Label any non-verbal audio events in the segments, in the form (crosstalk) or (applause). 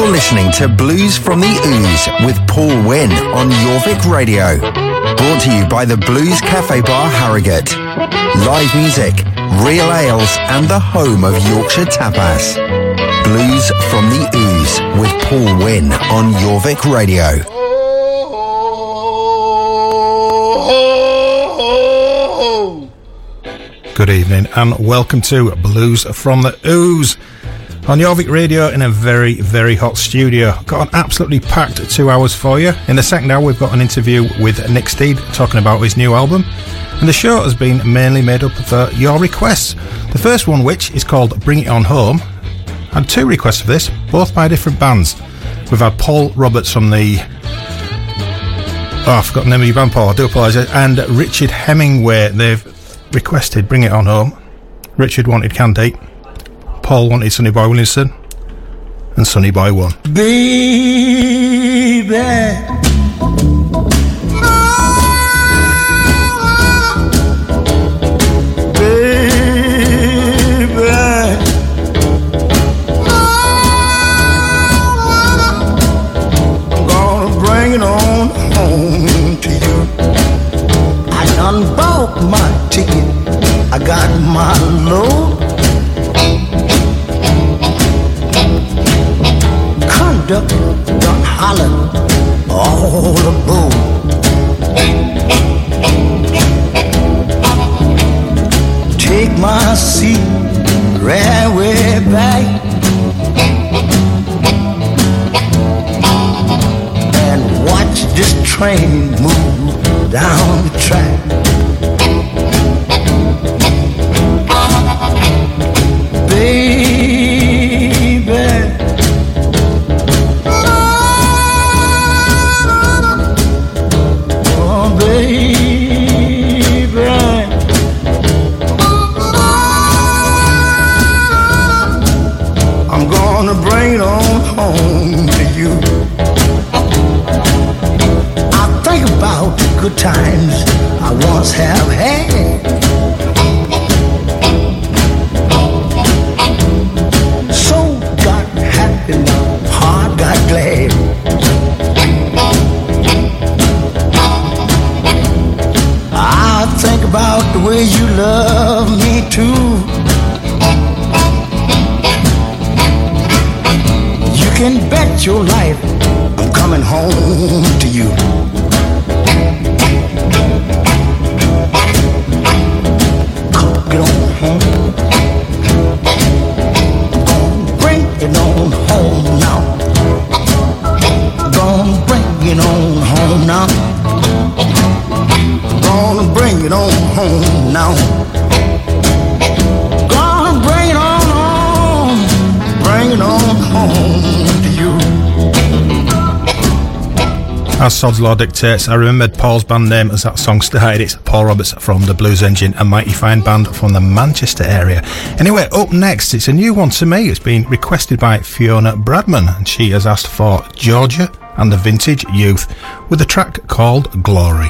You're listening to Blues from the Ooze with Paul Wynn on Jorvik Radio. Brought to you by the Blues Cafe Bar Harrogate. Live music, real ales, and the home of Yorkshire tapas. Blues from the Ooze with Paul Wynn on Jorvik Radio. Good evening and welcome to Blues from the Ooze on Jorvik Radio in a very, very hot studio. Got an absolutely packed two hours for you. In the second hour, we've got an interview with Nick Steed talking about his new album. And the show has been mainly made up of uh, your requests. The first one, which is called Bring It On Home, had two requests for this, both by different bands. We've had Paul Roberts from the Oh, I forgot the name of your band, Paul. I do apologise. And Richard Hemingway. They've requested Bring It On Home. Richard wanted Canned Heat. Paul wanted Sonny Boy Williamson. And Sonny Boy won. Baby. I got my load. All aboard. Take my seat right way back. and watch this train move down the track. Baby. Good times I once have had. So got happy, my heart got glad. I think about the way you love me too. You can bet your life I'm coming home to you. Get on home. Gonna bring it on home now. Gonna bring it on home now. Gonna bring it on home now. As Sod's Law dictates, I remembered Paul's band name as that song started. It's Paul Roberts from the Blues Engine, a mighty fine band from the Manchester area. Anyway, up next, it's a new one to me. It's been requested by Fiona Bradman, and she has asked for Georgia and the Vintage Youth with a track called Glory.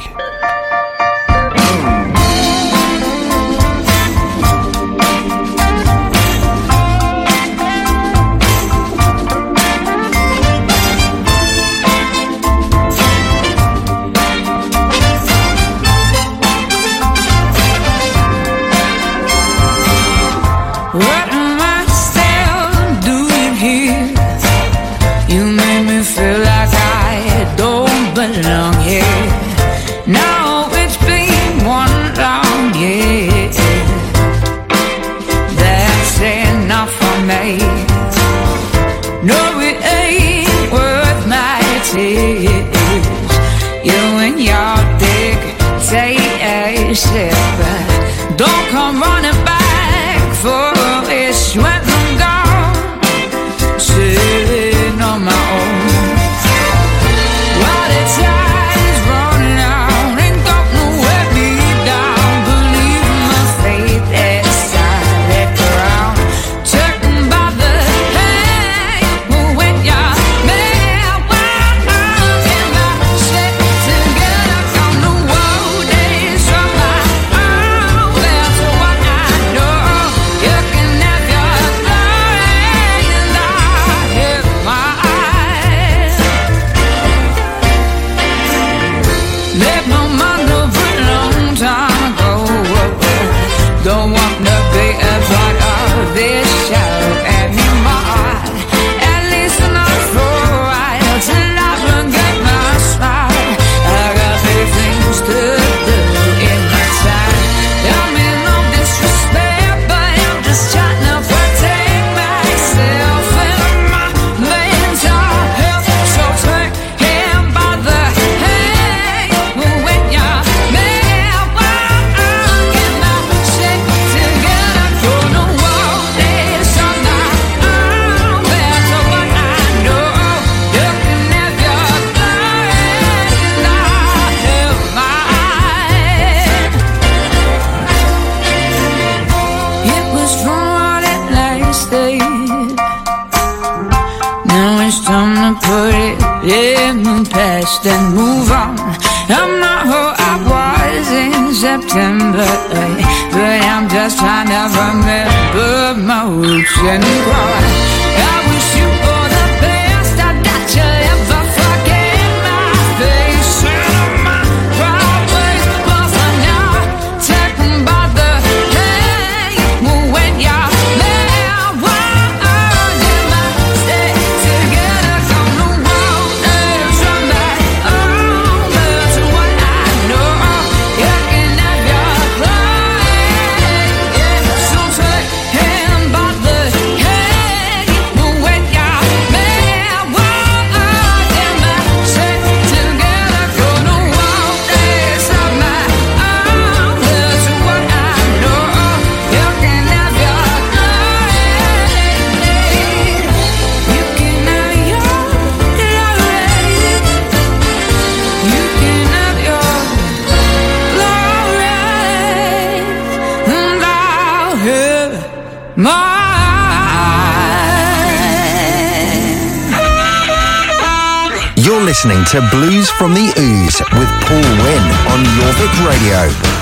to Blues from the Ooze with Paul Wynn on Jorvik Radio.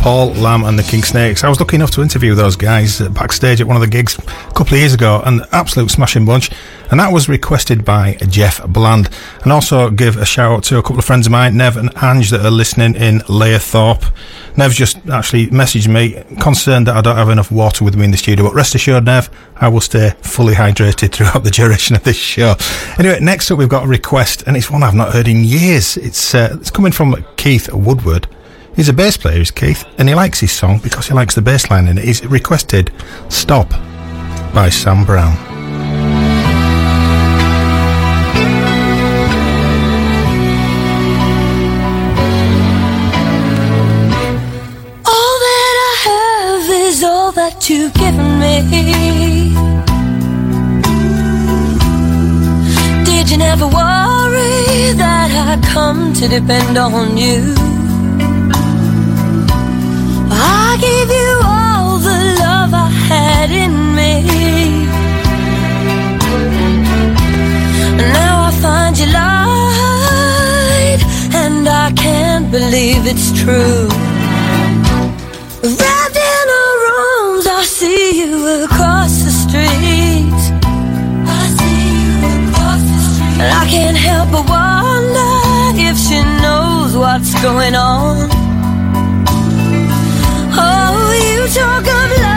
Paul Lamb and the King Snakes. I was lucky enough to interview those guys backstage at one of the gigs a couple of years ago, an absolute smashing bunch. And that was requested by Jeff Bland. And also give a shout out to a couple of friends of mine, Nev and Ange, that are listening in Layerthorpe. Nev just actually messaged me, concerned that I don't have enough water with me in the studio. But rest assured, Nev, I will stay fully hydrated (laughs) throughout the duration of this show. Anyway, next up we've got a request, and it's one I've not heard in years. It's uh, it's coming from Keith Woodward. He's a bass player, is Keith, and he likes his song because he likes the bass line in it. He's requested Stop by Sam Brown. All that I have is all that you've given me. Did you never worry that I'd come to depend on you? In me. Now I find you lied, and I can't believe it's true. Wrapped in her arms, I see you across the street. I see you across the street. And I can't help but wonder if she knows what's going on. Oh, you talk of love,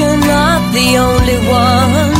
you're not the only one.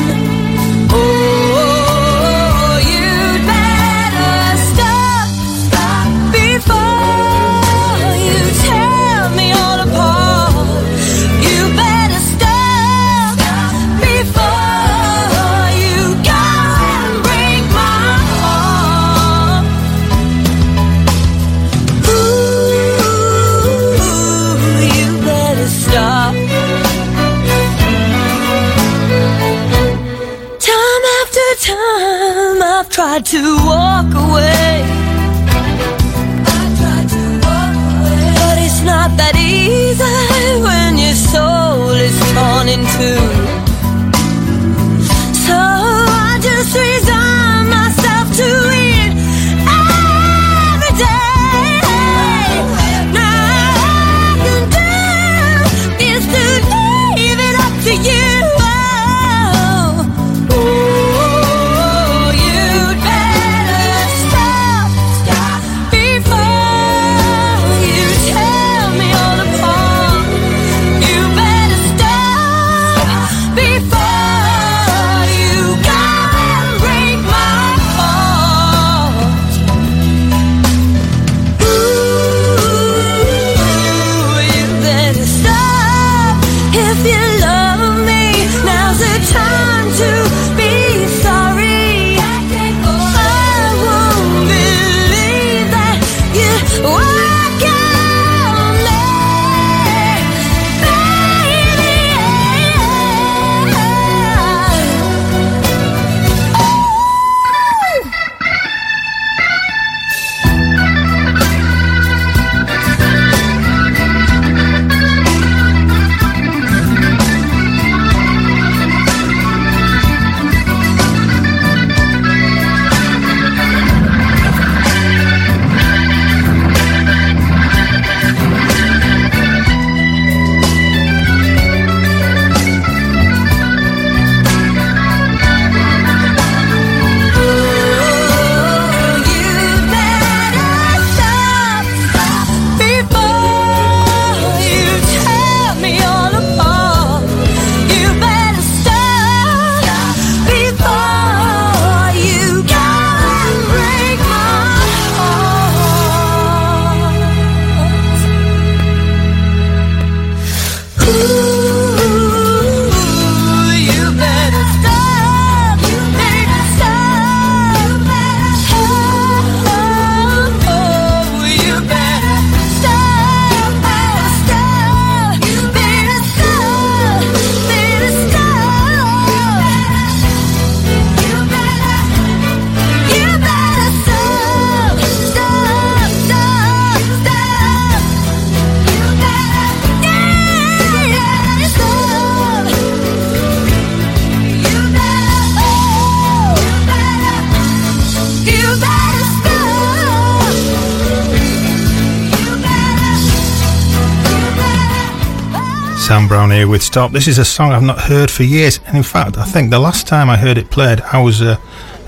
Dan Brown here with Stop. This is a song I've not heard for years, and in fact, I think the last time I heard it played, I was uh,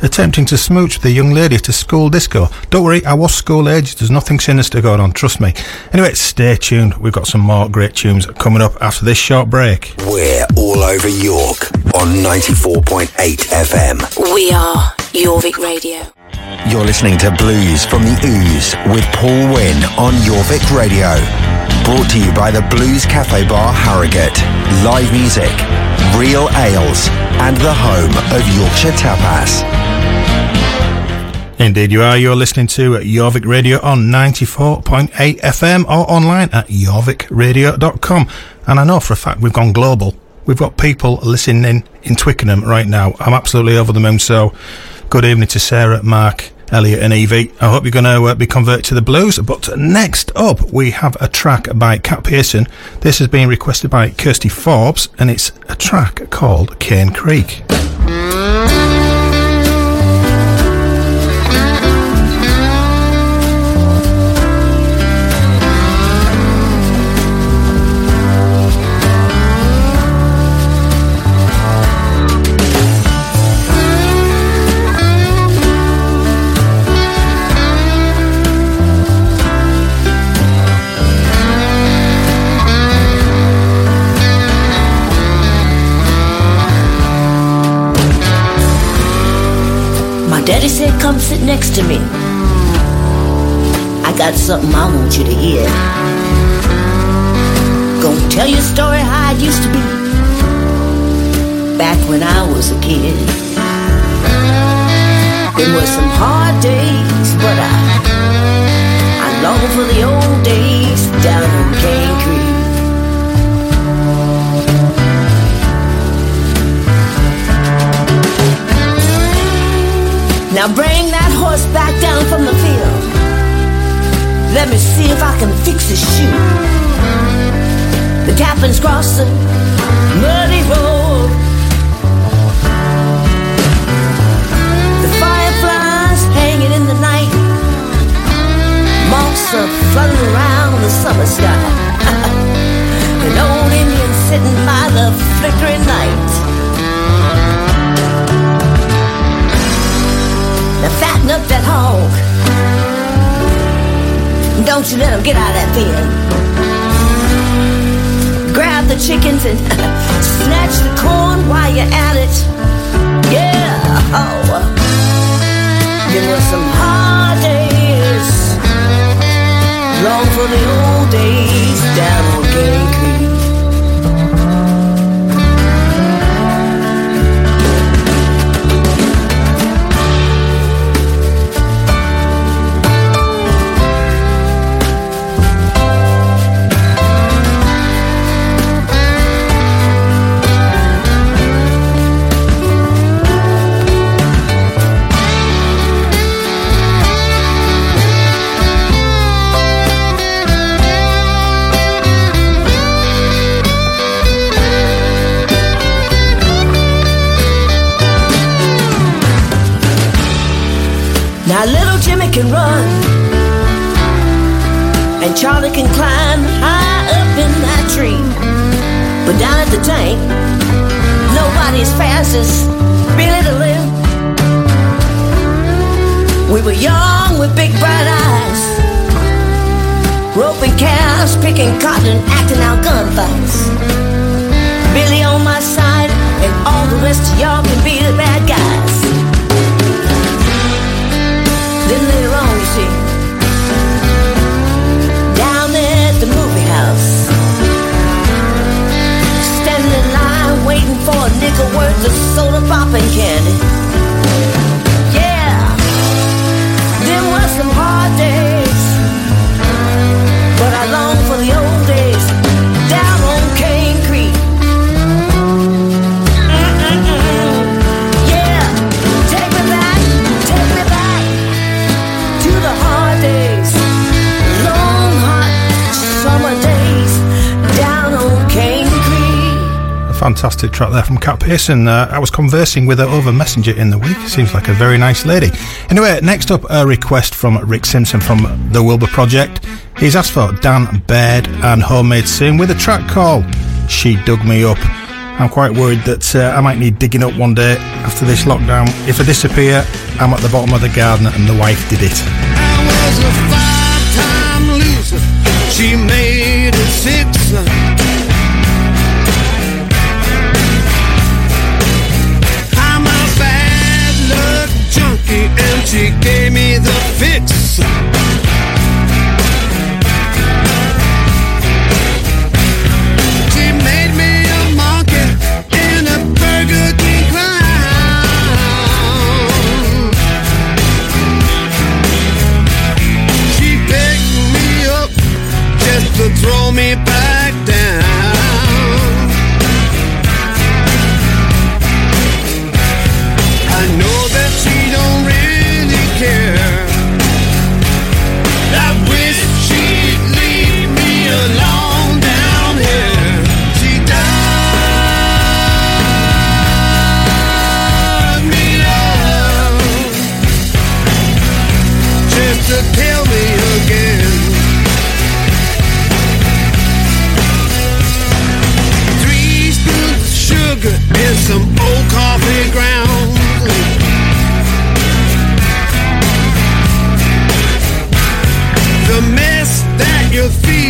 attempting to smooch with a young lady at a school disco. Don't worry, I was school age, there's nothing sinister going on, trust me. Anyway, stay tuned, we've got some more great tunes coming up after this short break. We're all over York on 94.8 FM. We are Jorvik Radio. You're listening to Blues from the Ooze with Paul Wynn on Jorvik Radio. Brought to you by the Blues Cafe Bar Harrogate. Live music, real ales, and the home of Yorkshire Tapas. Indeed, you are. You're listening to Jorvik Radio on 94.8 FM or online at jorvikradio.com. And I know for a fact we've gone global. We've got people listening in in Twickenham right now. I'm absolutely over the moon. So, good evening to Sarah, Mark, Elliot, and Evie. I hope you're going to uh, be converted to the blues. But next up, we have a track by Cat Pearson. This has been requested by Kirsty Forbes, and it's a track called Cane Creek. Daddy said, come sit next to me. I got something I want you to hear. Gonna tell you a story how it used to be. Back when I was a kid. There were some hard days, but I, I long for the old days Now bring that horse back down from the field. Let me see if I can fix his shoe. The captain's crossed the muddy road. The fireflies hanging in the night. Moths are fluttering around the summer sky. (laughs) An old Indian sitting by the flickering light. Now fatten up that hog. Don't you let him get out of that pen. Grab the chickens and (laughs) snatch the corn while you're at it. Yeah. Oh. There were some hard days. Long for the old days down on Cane Creek. And Charlie can climb high up in that tree. But down at the tank, nobody's fast as Billy the. We were young with big bright eyes, roping calves, picking cotton, acting out gunfights. Billy on my side, and all the rest of y'all can be the bad guys. Nickel worth of soda pop and candy. Yeah, there were some hard days, fantastic track there from Cat Pearson. Uh, I was conversing with her over Messenger in the week. Seems like a very nice lady. Anyway, next up, a request from Rick Simpson from The Wilbur Project. He's asked for Dan Baird and Homemade Sin with a track called She Dug Me Up. I'm quite worried that uh, I might need digging up one day after this lockdown. If I disappear, I'm at the bottom of the garden and the wife did it. I was a five-time loser. She made it six she gave me the fix. She made me a monkey in a Burger King clown. She picked me up just to throw me back. some old coffee ground. The mess that you feel.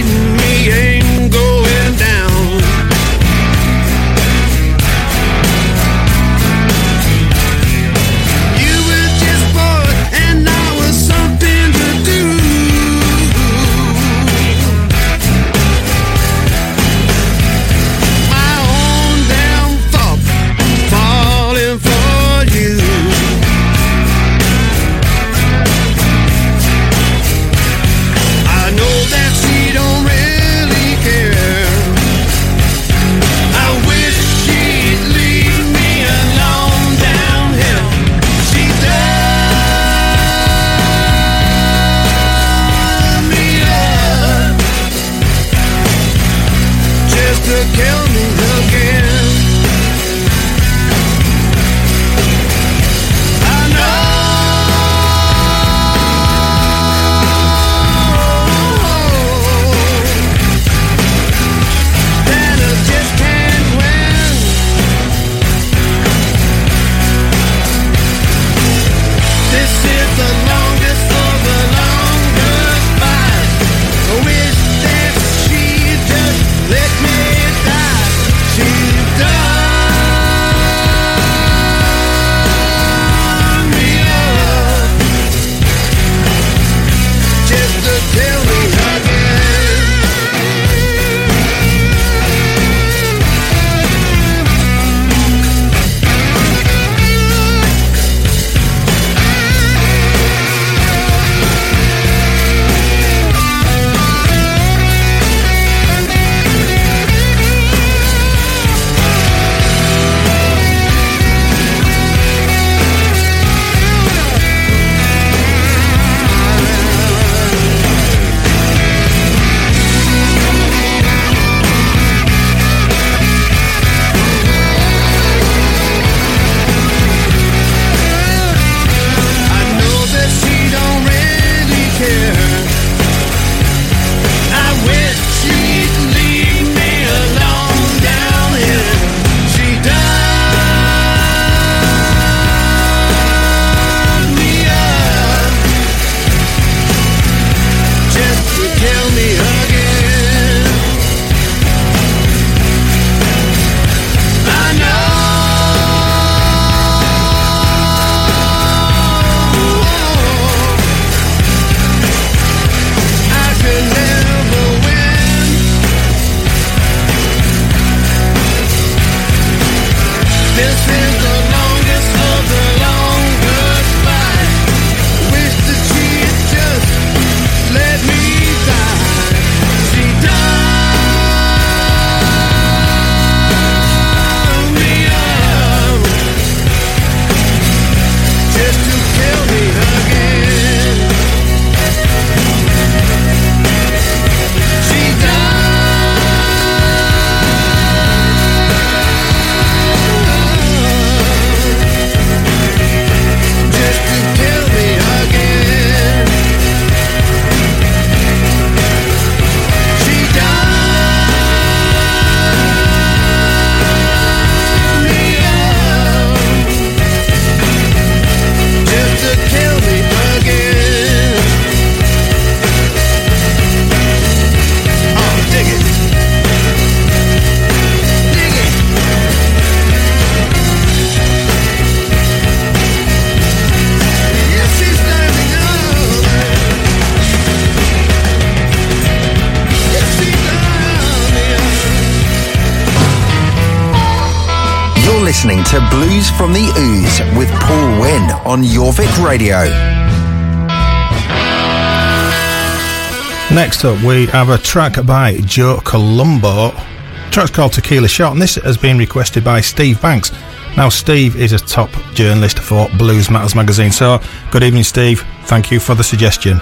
Blues from the Ooze with Paul Wynn on Jorvik Radio. Next up, we have a track by Joe Colombo. The track's called Tequila Shot, and this has been requested by Steve Banks. Now, Steve is a top journalist for Blues Matters magazine. So, good evening, Steve. Thank you for the suggestion.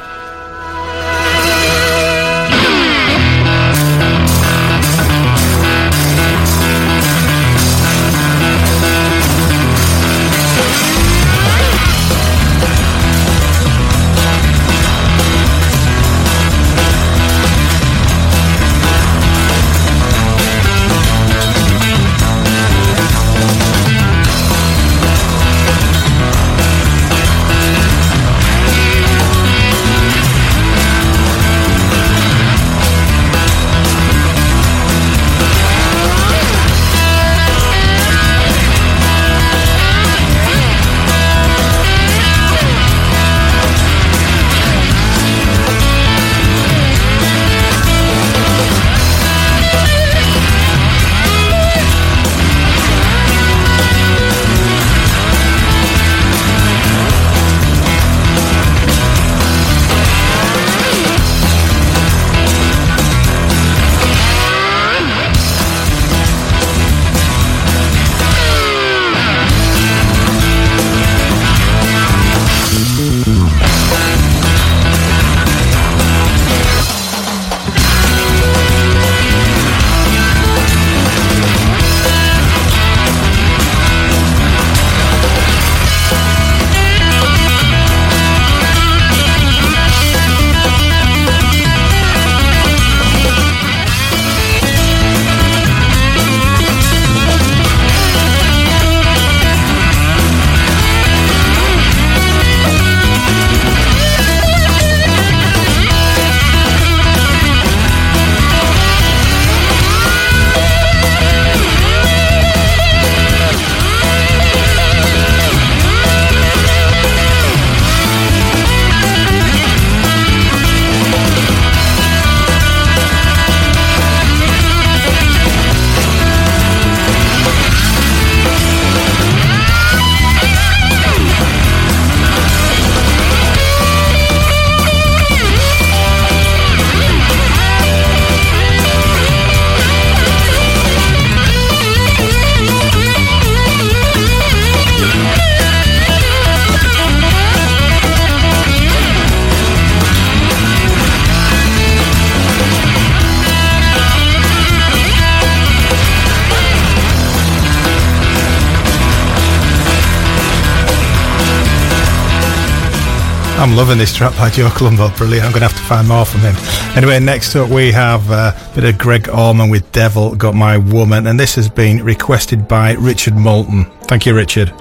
I'm loving this track by Joe Colombo. Brilliant. I'm going to have to find more from him. Anyway, next up we have uh, a bit of Greg Orman with Devil Got My Woman, and this has been requested by Richard Moulton. Thank you, Richard.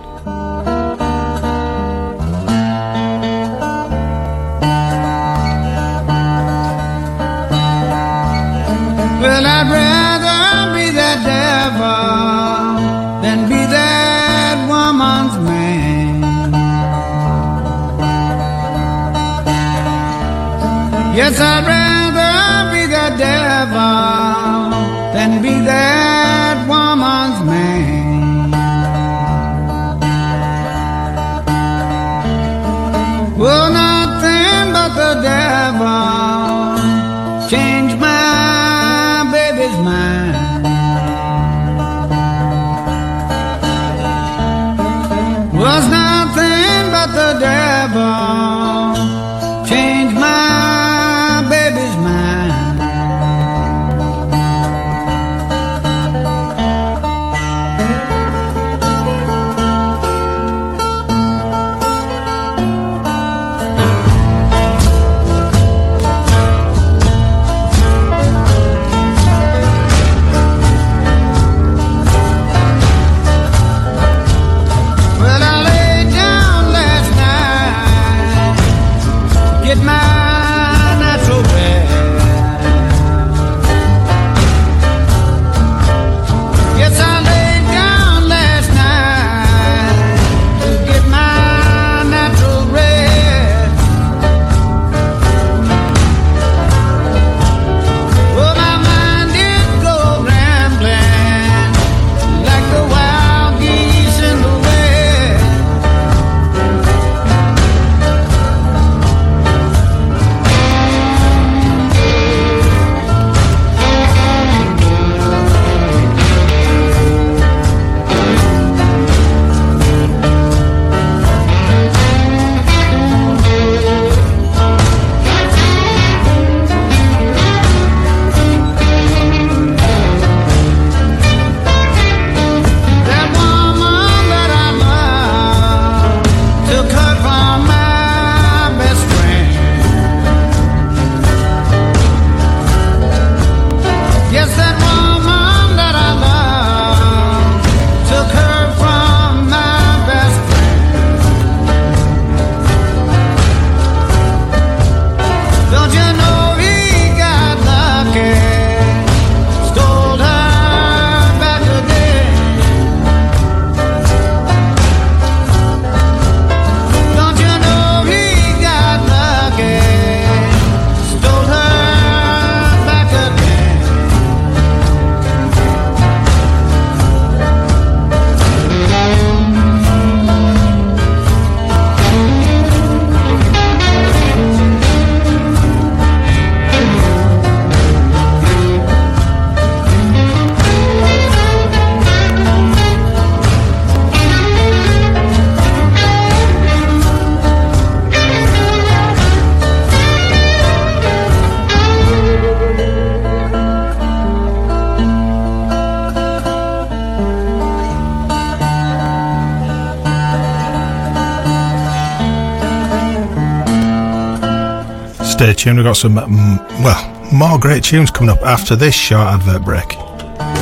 Stay tuned, we've got some, mm, well, more great tunes coming up after this short advert break.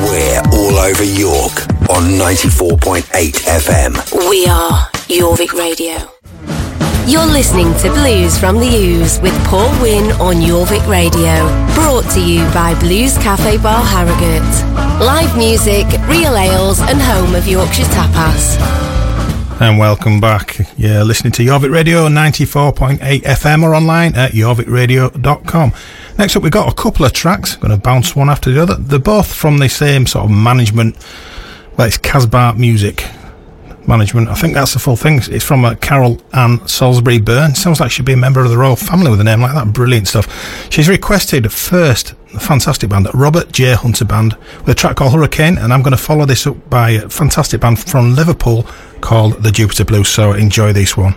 We're all over York on 94.8 FM. We are Jorvik Radio. You're listening to Blues from the Ooze with Paul Wynn on Jorvik Radio. Brought to you by Blues Cafe Bar Harrogate. Live music, real ales, and home of Yorkshire tapas. And welcome back. You're listening to Jorvik Radio 94.8 FM or online at jorvikradio.com. Next up, we've got a couple of tracks. Going to bounce one after the other. They're both from the same sort of management. Well, it's Casbah Music Management. I think that's the full thing. It's from uh, Carol Ann Salisbury Byrne. Sounds like she'd be a member of the royal family with a name like that. Brilliant stuff. She's requested first fantastic band, Robert J. Hunter Band, with a track called Hurricane, and I'm going to follow this up by a fantastic band from Liverpool called the Jupiter Blues. So enjoy this one.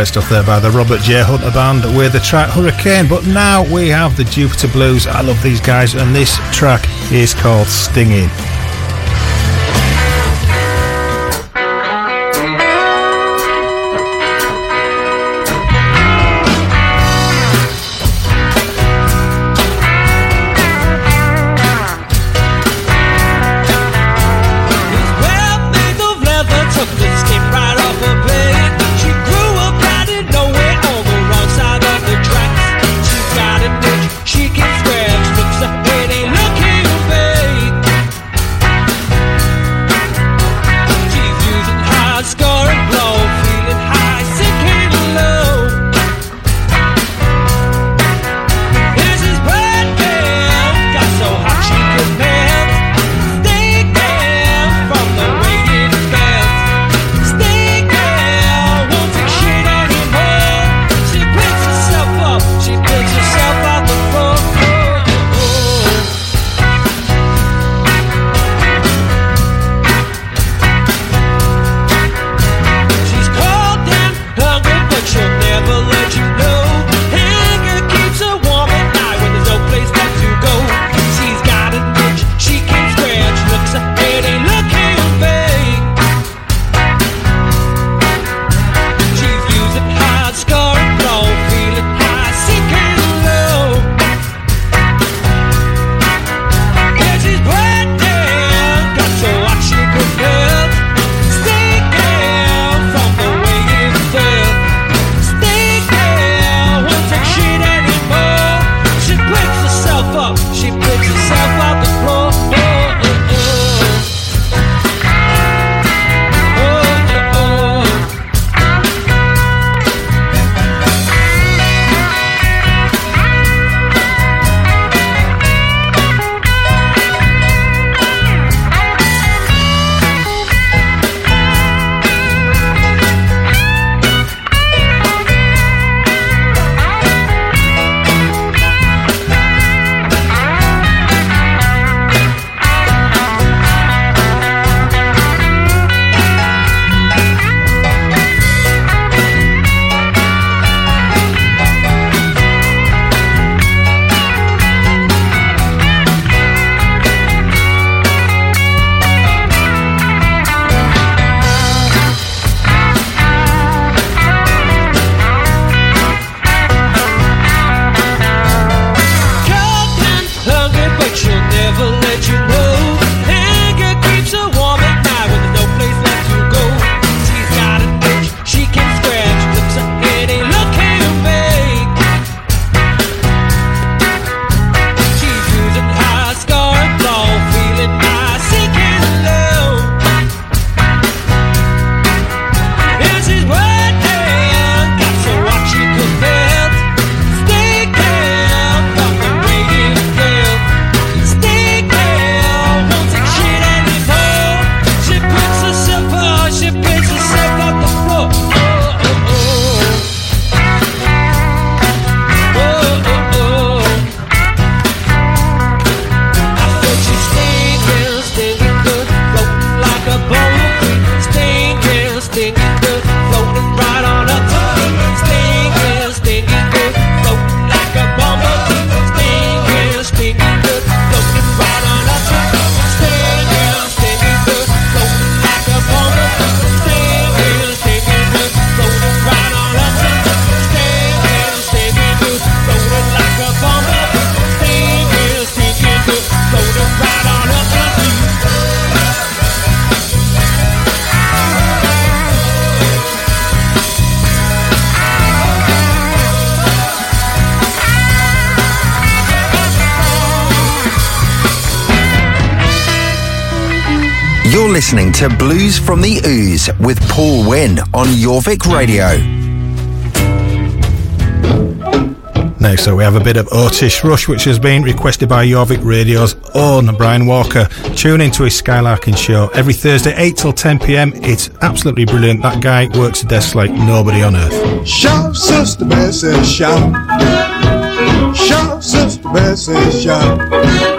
Great stuff there by the Robert J. Hunter Band with the track Hurricane. But now we have the Jupiter Blues. I love these guys, and this track is called Stinging. Listening to Blues from the Ooze with Paul Wynn on Jorvik Radio. Next up, we have a bit of Otis Rush, which has been requested by Jorvik Radio's own Brian Walker. Tune into his Skylarking show every Thursday, 8 till 10 pm. It's absolutely brilliant. That guy works the desk like nobody on earth. Shout, Sister Bessie, shout. Shout, Sister Bessie, shout.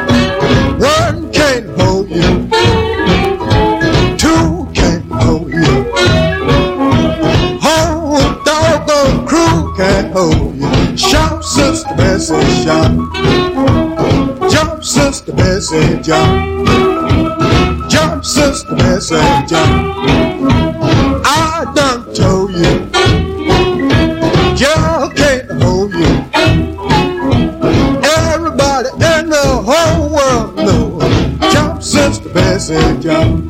Jump, Sister Bessie, jump. Jump, Sister Bessie, jump. I done told you. Girl can't hold you. Everybody in the whole world knows. Jump, Sister Bessie. Jump,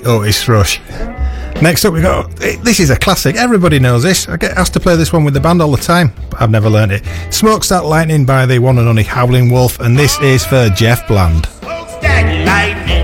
Bry. Otis oh, Rush. Next up, we got eh, this is a classic. Everybody knows this. I get asked to play this one with the band all the time, but I've never learned it. Smokestack Lightning by the one and only Howling Wolf, and this is for Jeff Bland. That lightning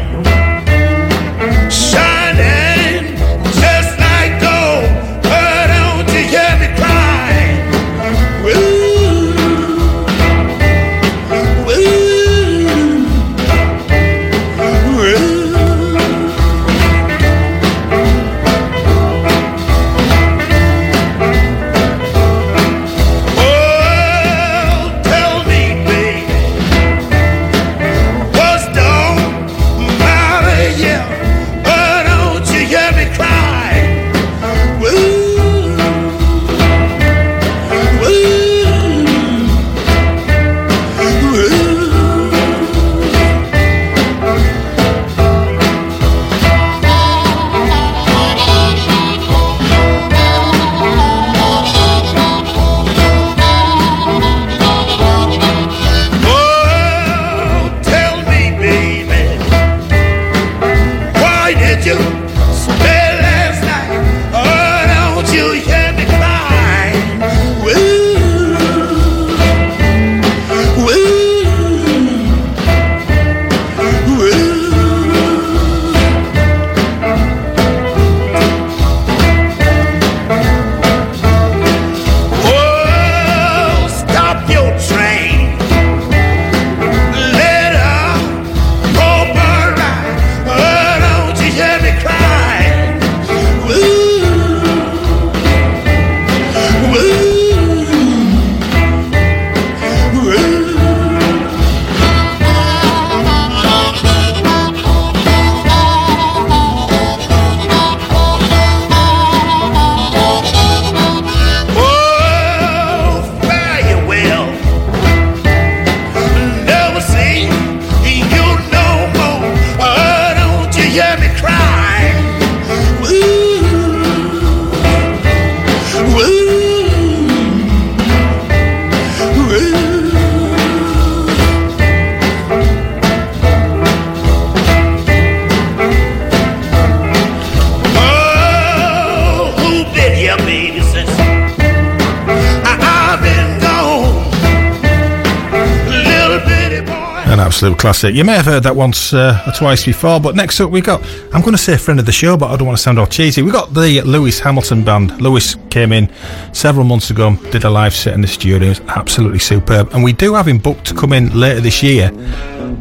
classic. You may have heard that once uh, or twice before, but next up we got, I'm going to say friend of the show, but I don't want to sound all cheesy. We got the Lewis Hamilton Band. Lewis came in several months ago, did a live set in the studio. It was absolutely superb. And we do have him booked to come in later this year.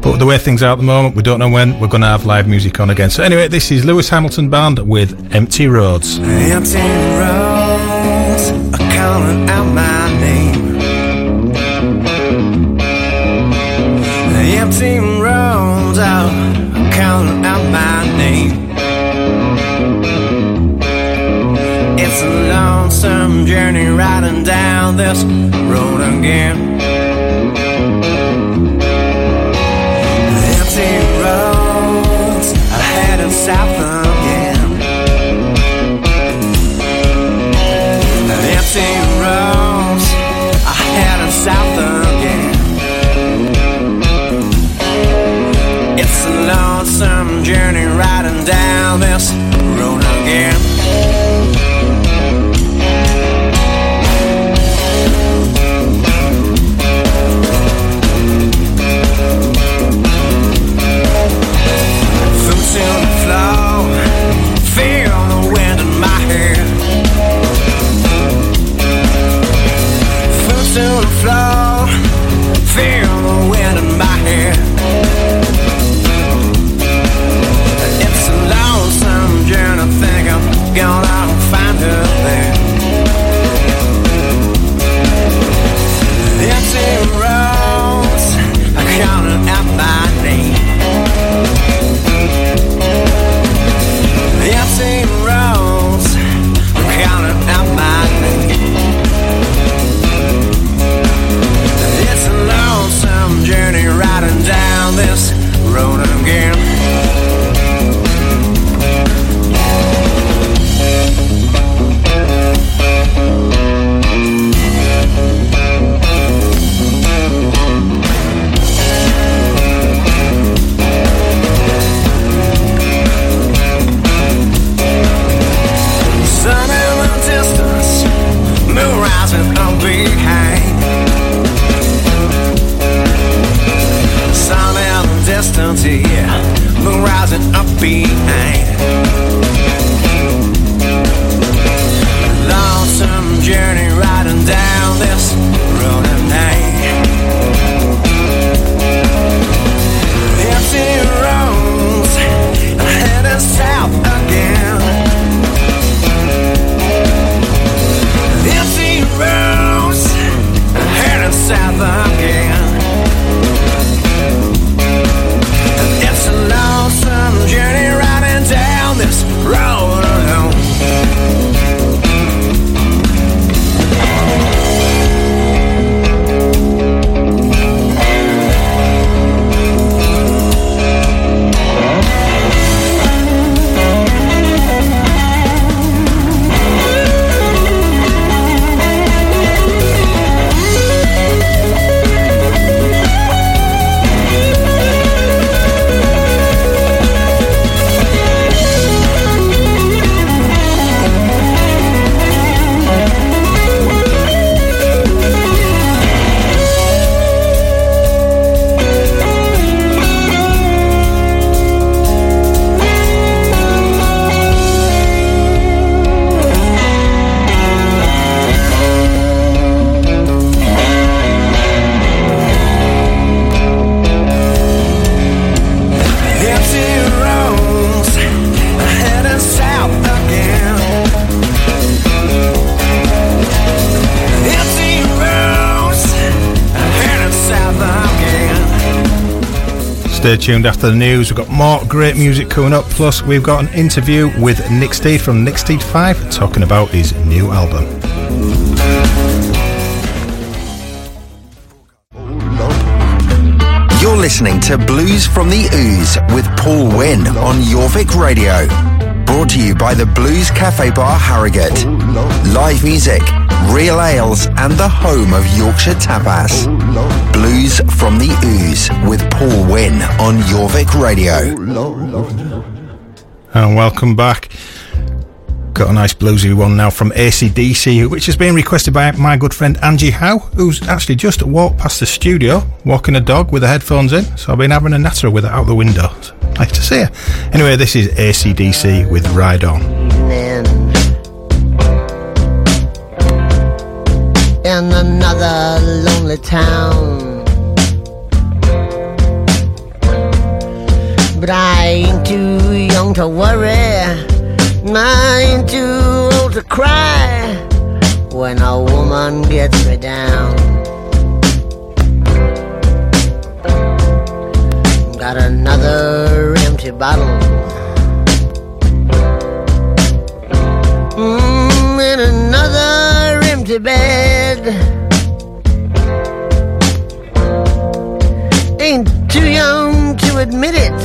But the way things are at the moment, we don't know when we're going to have live music on again. So anyway, this is Lewis Hamilton Band with Empty Roads. Empty roads are calling out. Empty calling out my name. It's a lonesome journey riding down this road again. Journey riding down this tuned after the news. We've got more great music coming up. Plus, we've got an interview with Nick Steed from Nick Steed 5 talking about his new album. You're listening to Blues from the Ooze with Paul Wynn on Jorvik Radio. Brought to you by the Blues Cafe Bar Harrogate. Live music, real ales, and the home of Yorkshire tapas. Blues from the Ooze with Paul Wynn on Jorvik Radio. And welcome back. Got a nice bluesy one now from ACDC, which has been requested by my good friend Angie Howe, who's actually just walked past the studio, walking a dog with the headphones in. So I've been having a natter with her out the window. Nice to see her. Anyway, this is ACDC with Ride On. Woman gets me down. Got another empty bottle. Mm, in another empty bed. Ain't too young to admit it.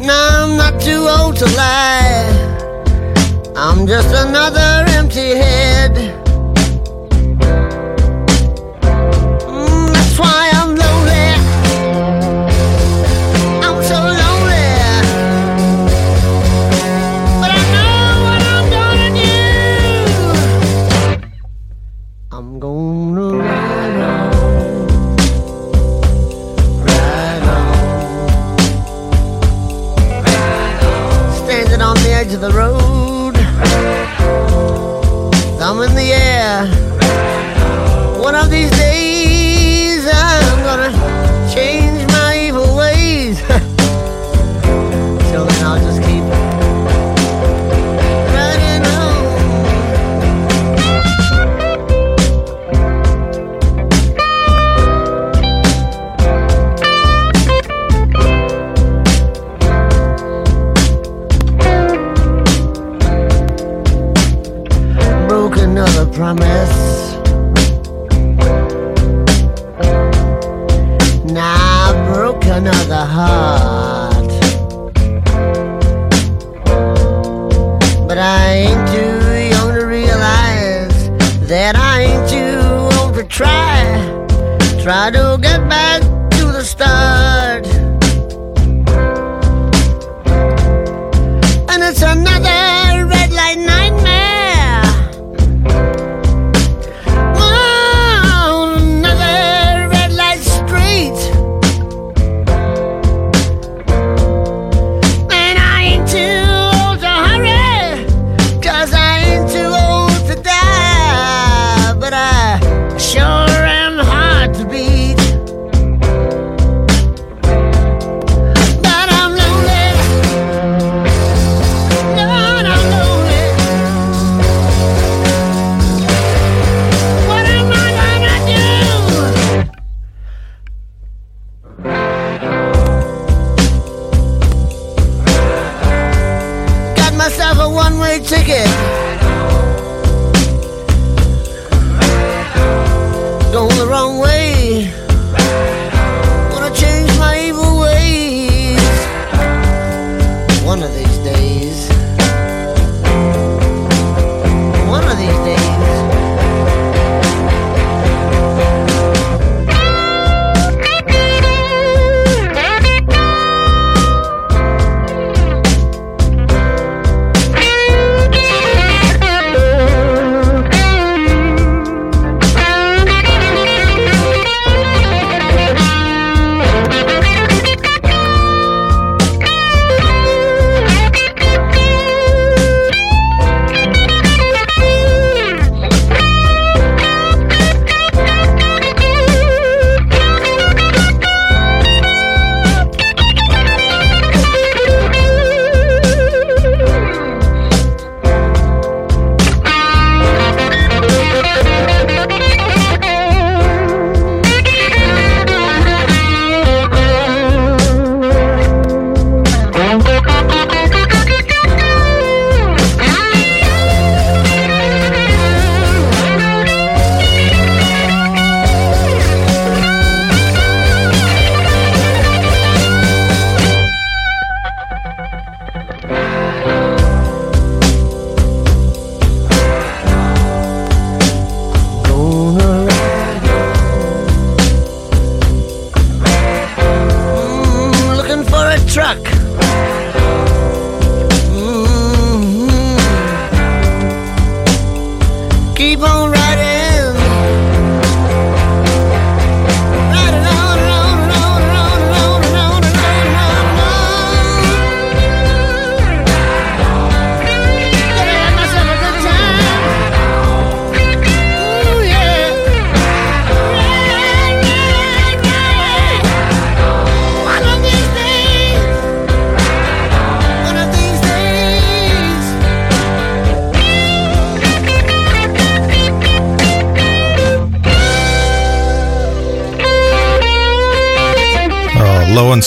No, I'm not too old to lie. I'm just another empty head. Promise. Now I broke another heart. But I ain't too young to realize that I ain't too old to try. Try to get back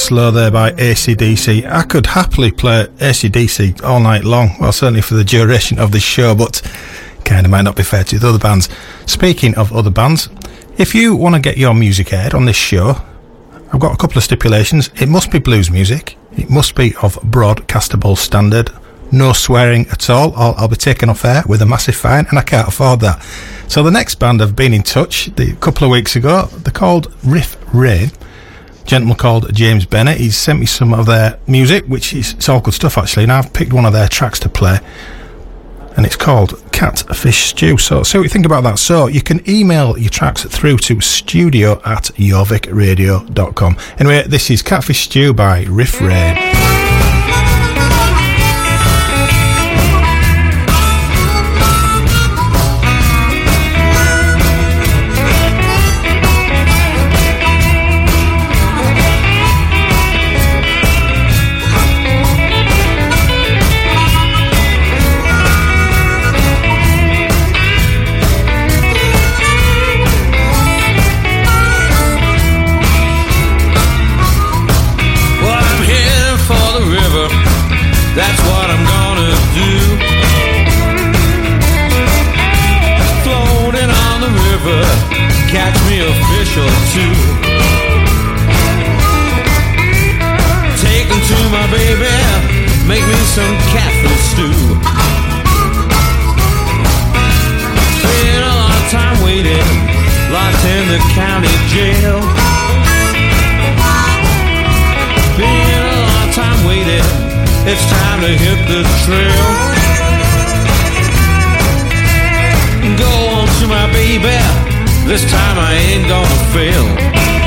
slow there by ACDC. I could happily play ACDC all night long. Well, certainly for the duration of this show, but kind of might not be fair to the other bands. Speaking of other bands, if you want to get your music aired on this show, I've got a couple of stipulations. It must be blues music. It must be of broadcastable standard. No swearing at all, or I'll be taken off air with a massive fine, and I can't afford that. So the next band I've been in touch the, a couple of weeks ago. They're called Riff Rain gentleman called James Bennett. He's sent me some of their music, which is it's all good stuff actually. And I've picked one of their tracks to play, and it's called Catfish Stew. So, see what you think about that. So, you can email your tracks through to studio at jorvikradio.com. Anyway, this is Catfish Stew by Riff Rain. Make me some catfish stew. Spent a lot of time waiting, locked in the county jail. Been a long time waiting. It's time to hit the trail. Go on to my baby. This time I ain't gonna fail.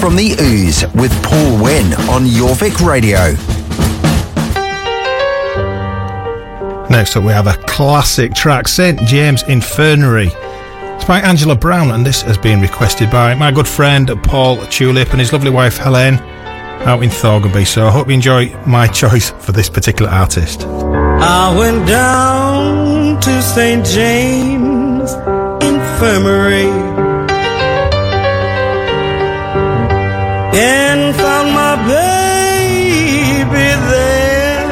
From the Ooze with Paul Wynn on Jorvik Radio. Next up, we have a classic track, St. James Infirmary. It's by Angela Brown, and this has been requested by my good friend Paul Tulip and his lovely wife Helene out in Thorganby. So I hope you enjoy my (laughs) choice for this particular artist. I went down to St. James Infirmary and found my baby there,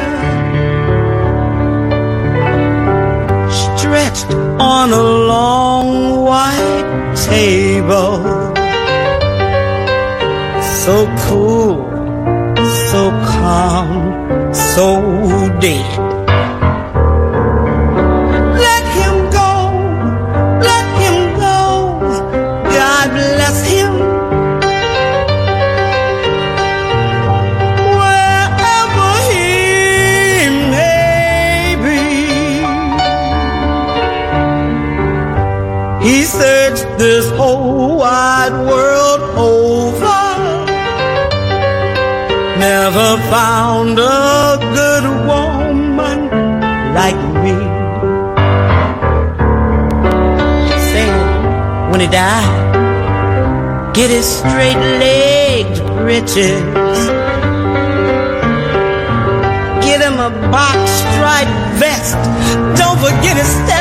stretched on a long white table, so cool, so calm, so dead. Found a good woman like me. Say, when he died, get his straight-legged breeches. Get him a box striped vest. Don't forget his Stetson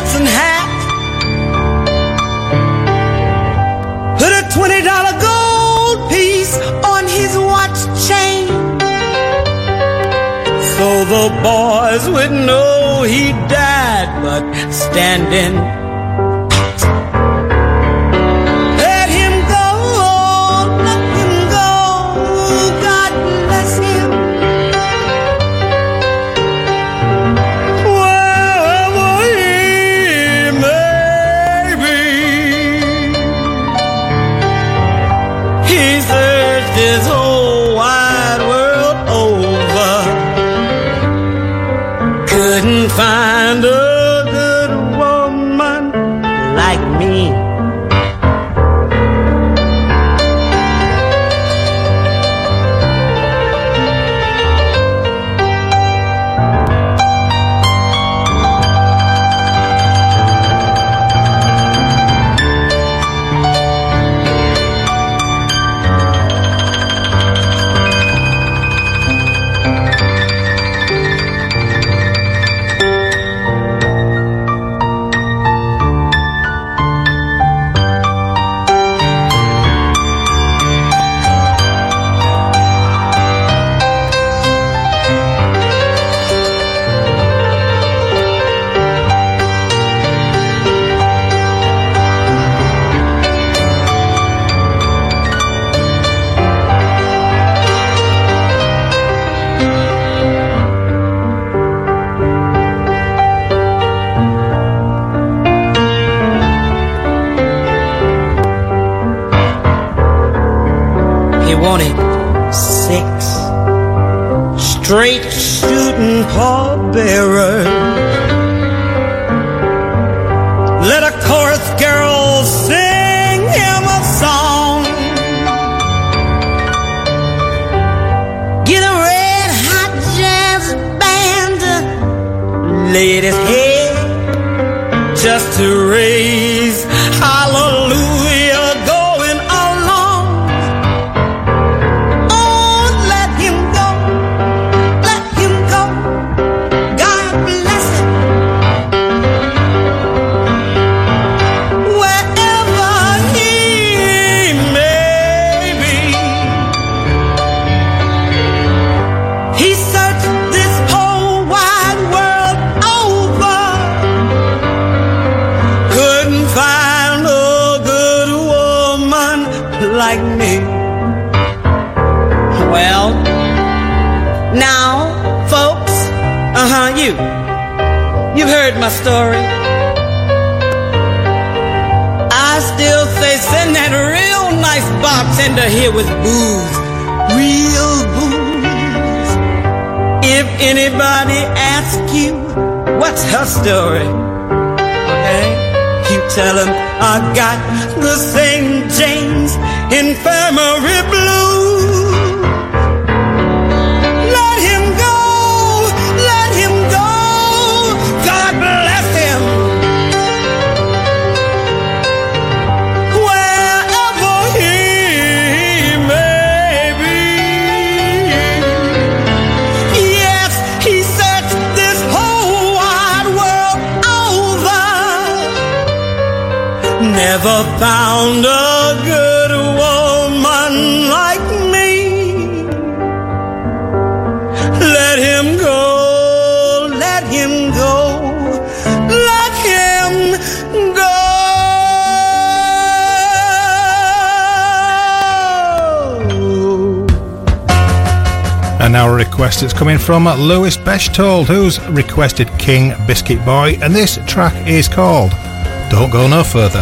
the boys would know he died, but standing. Pallbearers. Request that's coming from Lewis Bechtold, who's requested King Biscuit Boy, and this track is called Don't Go No Further.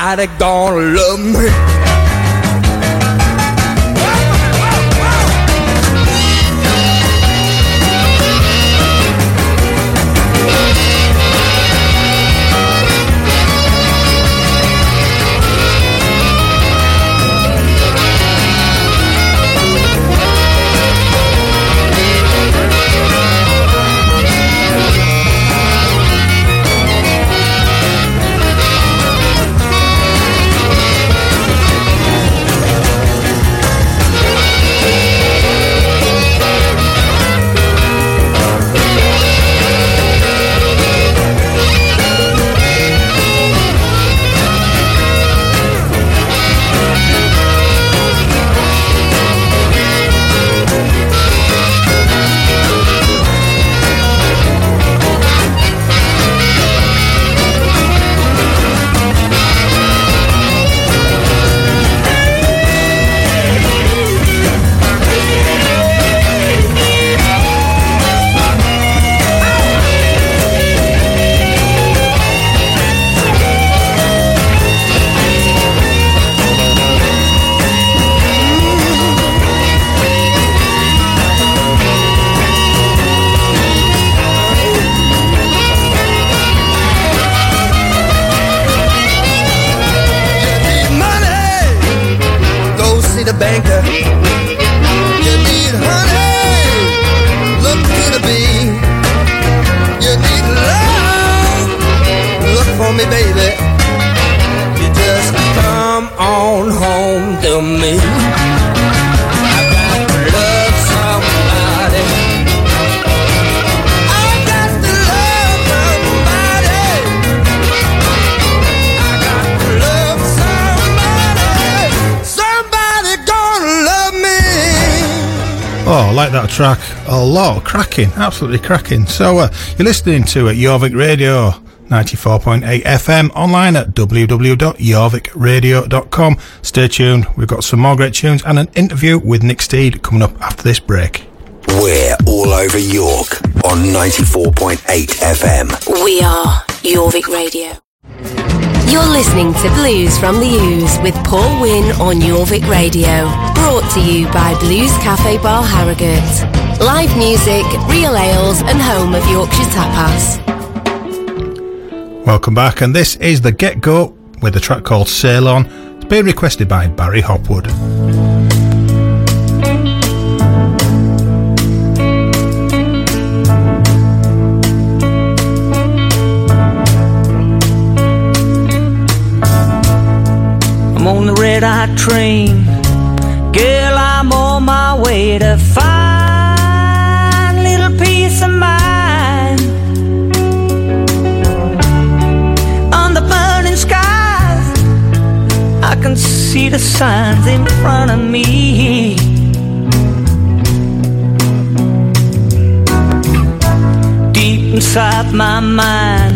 Somebody gonna love me. Absolutely cracking. So, uh, you're listening to uh, Jorvik Radio 94.8 FM online at www.jorvikradio.com. Stay tuned, we've got some more great tunes and an interview with Nick Steed coming up after this break. We're all over York on 94.8 FM. We are Jorvik Radio. You're listening to Blues from the Ooze with Paul Wynn on Jorvik Radio. Brought to you by Blues Cafe Bar Harrogate. Live music, real ales, and home of Yorkshire tapas. Welcome back, and this is the Get Go with a track called Sail On. It's been requested by Barry Hopwood. I'm on the red eye train. Girl, I'm on my way to find can see the signs in front of me. Deep inside my mind,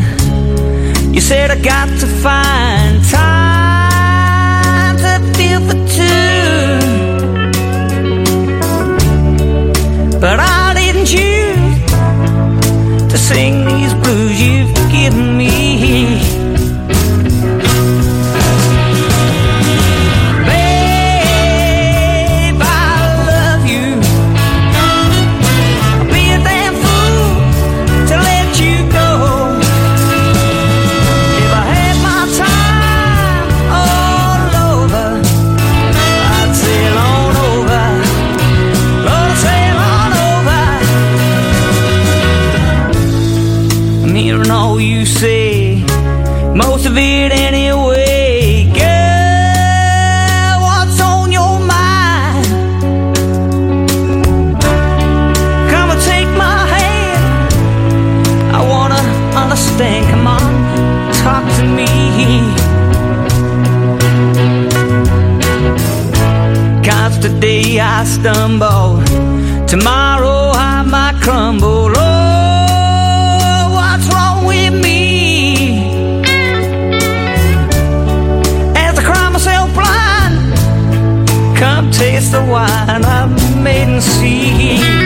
you said I got to find time to feel the tune. But I didn't choose to sing these blues you've given me. Stumble, tomorrow I might crumble. Oh, what's wrong with me? As I cry myself blind, come taste the wine I've made and see.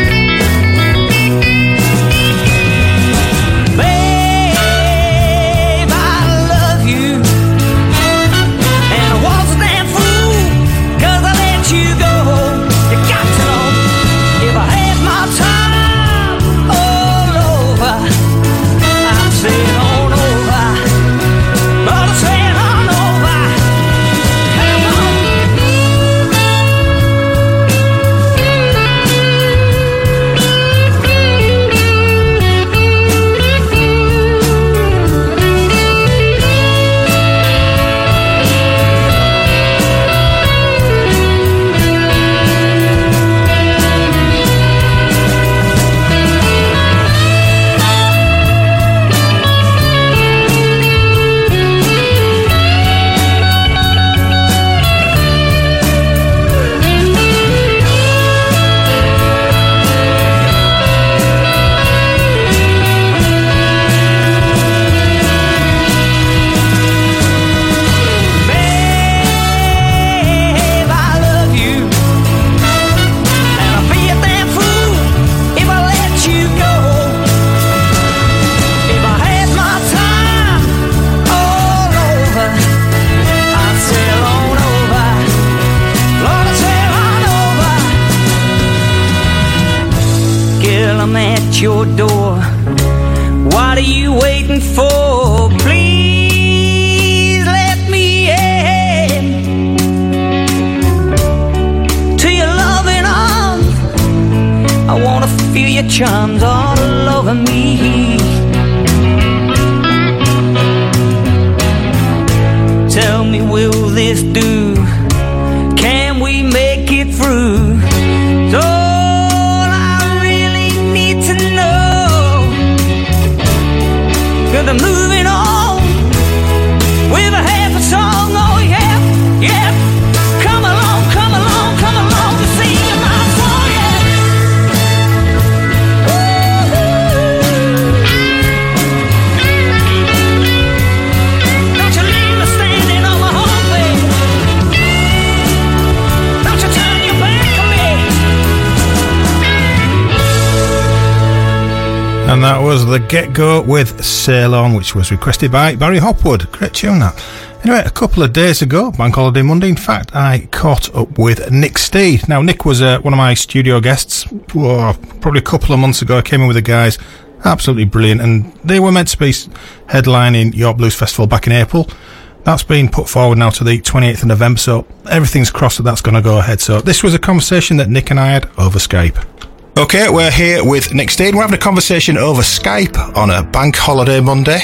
Your door. What are you waiting for? Please let me in to your loving arms. I wanna feel your charms all over me. Tell me, will this do? Cause I'm And that was the Get Go with Sail On, which was requested by Barry Hopwood. Great tune, that. Anyway, a couple of days ago, Bank Holiday Monday, in fact, I caught up with Nick Steed. Now, Nick was uh, one of my studio guests whoa, probably a couple of months ago. I came in with the guys, absolutely brilliant, and they were meant to be headlining York Blues Festival back in April. That's been put forward now to the 28th of November, so everything's crossed that that's going to go ahead. So, this was a conversation that Nick and I had over Skype. Okay, we're here with Nick Steed. We're having a conversation over Skype on a bank holiday Monday.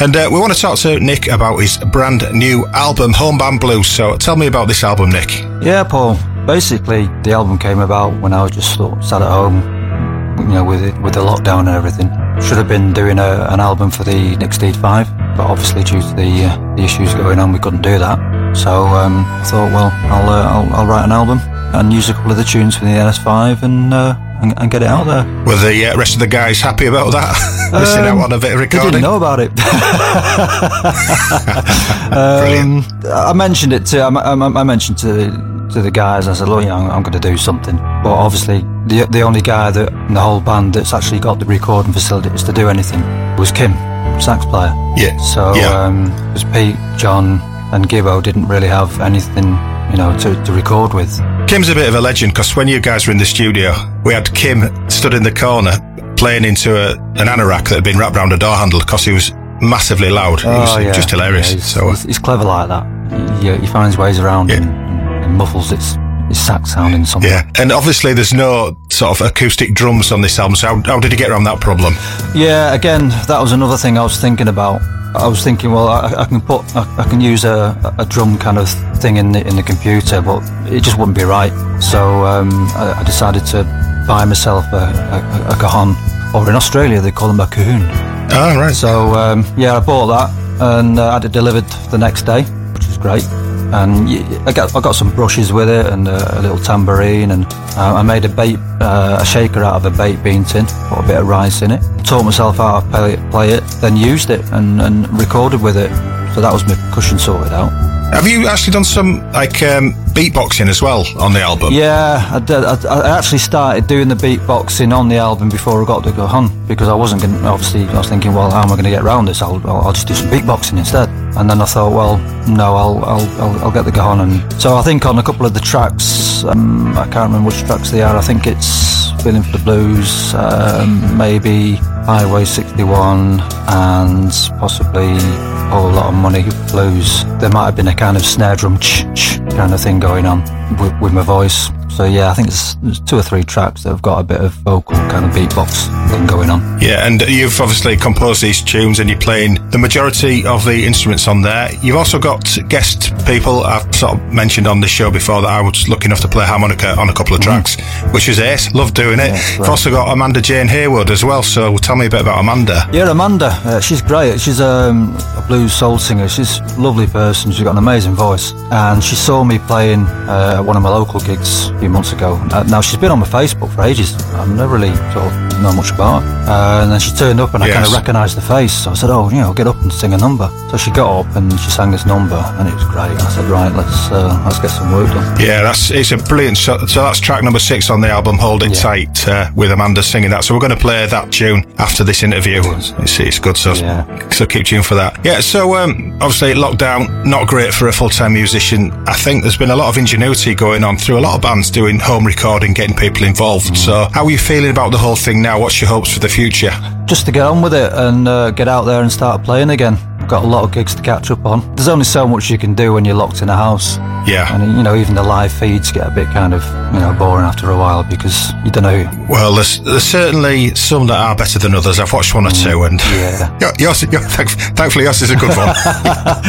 And uh, we want to talk to Nick about his brand new album, Homebound Blues. So tell me about this album, Nick. Yeah, Paul. Basically, the album came about when I was just sort of sat at home, you know, with it, with the lockdown and everything. Should have been doing a, an album for the Nick Steed 5, but obviously due to the, uh, the issues going on, we couldn't do that. So um, I thought, well, I'll, uh, I'll I'll write an album and use a couple of the tunes from the NS5 and uh, and, and get it out there. Were the uh, rest of the guys happy about that? (laughs) Missing out Um, on a bit of They recording? didn't know about it. (laughs) um, I mentioned it to I, I, I mentioned to to the guys. I said, "Look, you know, I'm, I'm going to do something." But obviously, the the only guy that in the whole band that's actually got the recording facilities to do anything was Kim, sax player. Yeah. So Yeah. um, because Pete, John, and Gibbo didn't really have anything, you know, to, to record with. Kim's a bit of a legend because when you guys were in the studio, we had Kim stood in the corner playing into a, an anorak that had been wrapped around a door handle because he was massively loud. He was Oh, yeah. just hilarious. Yeah, he's, so uh, he's, he's clever like that. He, he finds ways around and, and muffles its its sax sounding something. yeah, and obviously there's no sort of acoustic drums on this album. So how, how did you get around that problem? Yeah, again, that was another thing I was thinking about. I was thinking, well, I, I can put, I, I can use a, a drum kind of thing in the in the computer, but it just wouldn't be right. So um, I, I decided to buy myself a, a, a cajon, or in Australia they call them a cahoon. Oh, right. So um, yeah, I bought that and uh, had it delivered the next day, which was great. And I got I got some brushes with it and uh, a little tambourine, and uh, I made a bait uh, a shaker out of a baked bean tin, put a bit of rice in it, taught myself how to play it, play it then used it and, and recorded with it. So that was my cushion sorted out. Have you actually done some like um, beatboxing as well on the album? Yeah, I, did, I, I actually started doing the beatboxing on the album before I got to go Home because I wasn't going. to Obviously, I was thinking, well, how am I going to get around this? I'll, I'll just do some beatboxing instead. And then I thought, well, no, I'll I'll, I'll, I'll get the cajon. And so I think on a couple of the tracks, um, I can't remember which tracks they are. I think it's Feeling for the Blues, um, maybe Highway 61, and possibly a whole lot of money blues. There might have been a kind of snare drum ch ch kind of thing going on with, with my voice. So yeah, I think there's, there's two or three tracks that have got a bit of vocal kind of beatbox thing going on. Yeah, and you've obviously composed these tunes and you're playing the majority of the instruments on there. You've also got guest people I've sort of mentioned on the show before that I was lucky enough to play harmonica on a couple of tracks, which was ace. Love doing it. right. You've also got Amanda Jane Haywood as well, so tell me a bit about Amanda. Yeah, Amanda, uh, she's great. She's um, a blues soul singer. She's a lovely person. She's got an amazing voice. And she saw me playing uh, at one of my local gigs few months ago. Uh, now, she's been on my Facebook for ages. I've never really sort of known much about her. Uh, and then she turned up and I kind of recognised the face. So I said, oh, you know, get up and sing a number. So she got up and she sang this number and it was great. I said, right, let's uh, let's get some work done. Yeah, that's it's a brilliant. So, so that's track number six on the album. Hold it tight uh, with Amanda singing that. So we're going to play that tune after this interview. It's, it's good. So so keep tuned for that. Yeah. So um, obviously lockdown not great for a full time musician. I think there's been a lot of ingenuity going on through a lot of bands doing home recording, getting people involved. So how are you feeling about the whole thing now? What's your hopes for the future? just to get on with it and uh, get out there and start playing again. Got a lot of gigs to catch up on. There's only so much you can do when you're locked in a house. Yeah. And, you know, even the live feeds get a bit kind of, you know, boring after a while because you don't know who. Well, there's, there's certainly some that are better than others. I've watched one or two, and yeah, (laughs) yours, your, thank, thankfully yours is a good one. (laughs)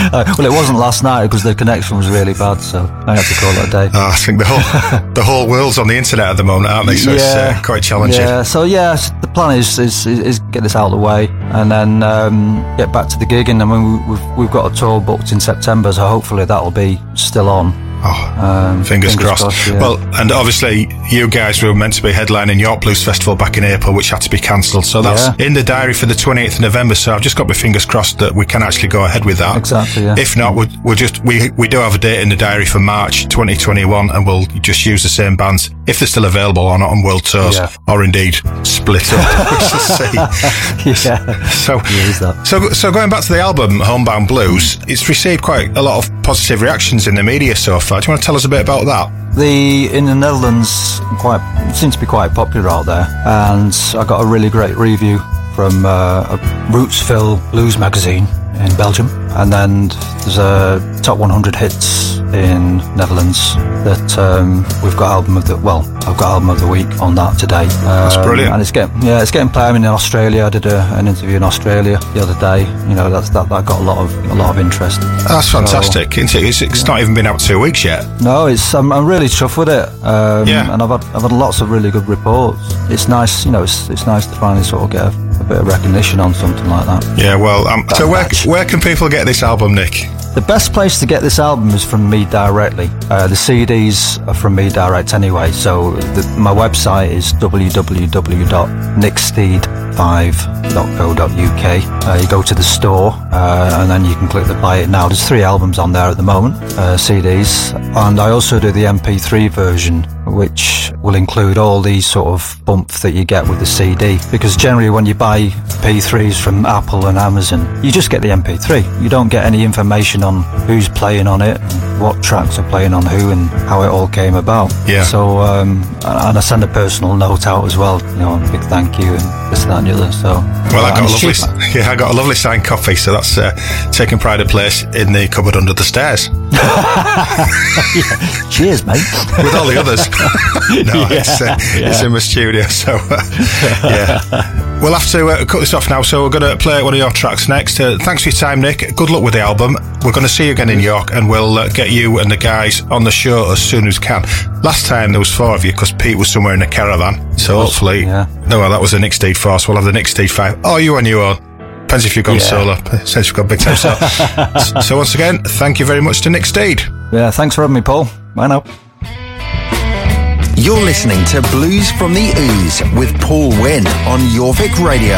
Well, it wasn't last night because the connection was really bad, so I had to call it a day. Oh, I think the whole (laughs) the whole world's on the internet at the moment, aren't they? So it's uh, quite challenging. Yeah, so yeah, the plan is is, is get this out of the way and then um, get back to the gigging. I mean, we- we've we've got a tour booked in September, so hopefully that'll be still on. Oh, um, Fingers, crossed. yeah. Well, and obviously you guys were meant to be headlining York Blues Festival back in April, which had to be cancelled. So that's in the diary for the 28th of November. So I've just got my fingers crossed that we can actually go ahead with that. Exactly, yeah. If not, we'll, we'll just we we do have a date in the diary for March 2021, and we'll just use the same bands if they're still available or not on world tours, Yeah. or indeed split up. (laughs) we shall see. (laughs) yeah. So, so, so going back to the album Homebound Blues, it's received quite a lot of positive reactions in the media so far. Do you want to tell us a bit about that? The in the Netherlands quite seems to be quite popular out there, and I got a really great review from uh, a Rootsville Blues magazine in Belgium, and then there's a top 100 hits in Netherlands that um, we've got album of the well, I've got album of the week on that today. That's brilliant. and it's getting yeah, it's getting play. I mean, in Australia, I did a, an interview in Australia the other day. You know, that's that, that got a lot of a lot of interest. That's So- fantastic, isn't it? It's, it's not even been out two weeks yet. no, it's I'm, I'm really chuffed with it. Um, Yeah. and I've had I've had lots of really good reports. It's nice, you know, it's it's nice to finally sort of get a, a bit of recognition on something like that. Yeah, well, um, so where, where can people get this album, Nick? The best place to get this album is from me directly. Uh, the CDs are from me direct anyway, so the, my website is www.nicksteed5.co.uk. Uh, you go to the store uh, and then you can click the buy it now. There's three albums on there at the moment, uh, CDs, and I also do the MP3 version, which will include all these sort of bump that you get with the CD. Because generally, when you buy P3s from Apple and Amazon, you just get the MP3. You don't get any information on who's playing on it, and what tracks are playing on who, and how it all came about. Yeah. So, um, and I send a personal note out as well. You know, a big thank you and this, that, and the other. So, Well, I got a lovely, cheap. (laughs) yeah, I got a lovely signed copy, so that's uh, taking pride of place in the cupboard under the stairs (laughs) (laughs) Cheers, mate. with all the others. (laughs) no, (laughs) it's, uh, Yeah, it's in my studio, so uh, yeah. (laughs) We'll have to uh, cut this off now, so we're going to play one of your tracks next. Uh, thanks for your time, Nick. Good luck with the album. We're going to see you again in York, and we'll uh, get you and the guys on the show as soon as can. Last time there was four of you because Pete was somewhere in a caravan, so hopefully, no, well, that was the Nick Steed Force. We'll have the Nick Steed Five. Oh, you on your own. Depends if you've gone Yeah. solo, since you've got big time. So, so once again, thank you very much to Nick Steed. Yeah, thanks for having me, Paul. Bye now. You're listening to Blues from the Ooze with Paul Wynn on Jorvik Radio.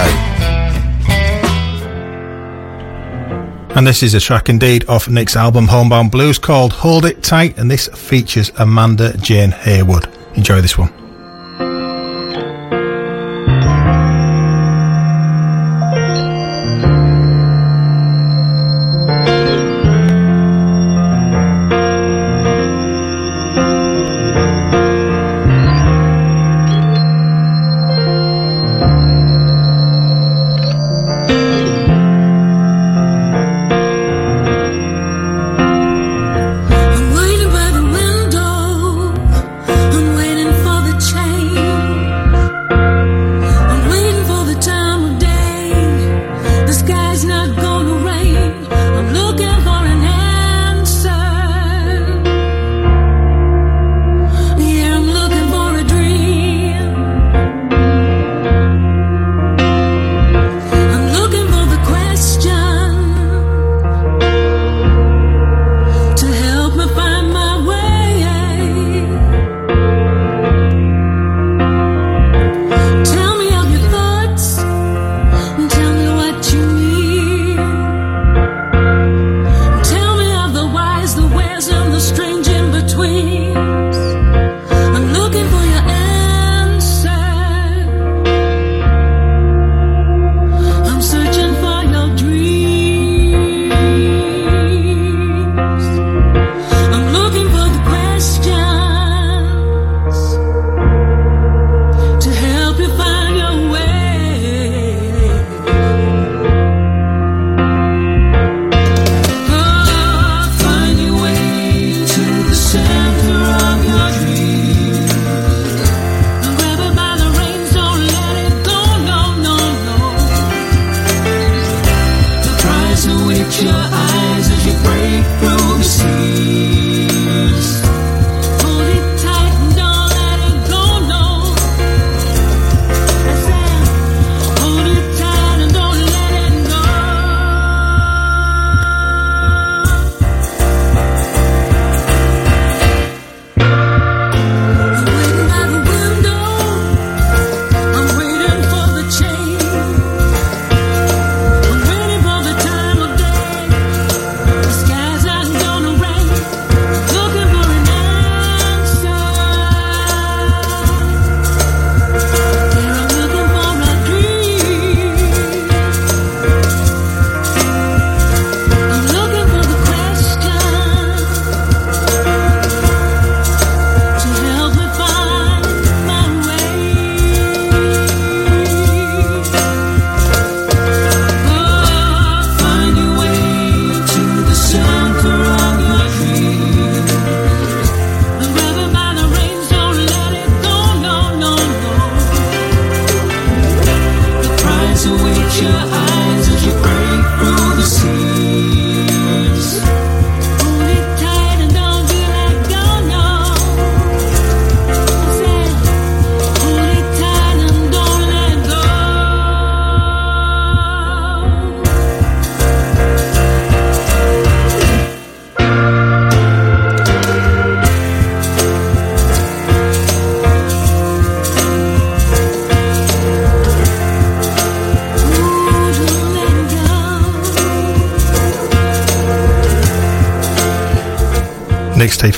And this is a track indeed off Nick's album Homebound Blues called Hold It Tight, and this features Amanda Jane Haywood. Enjoy this one.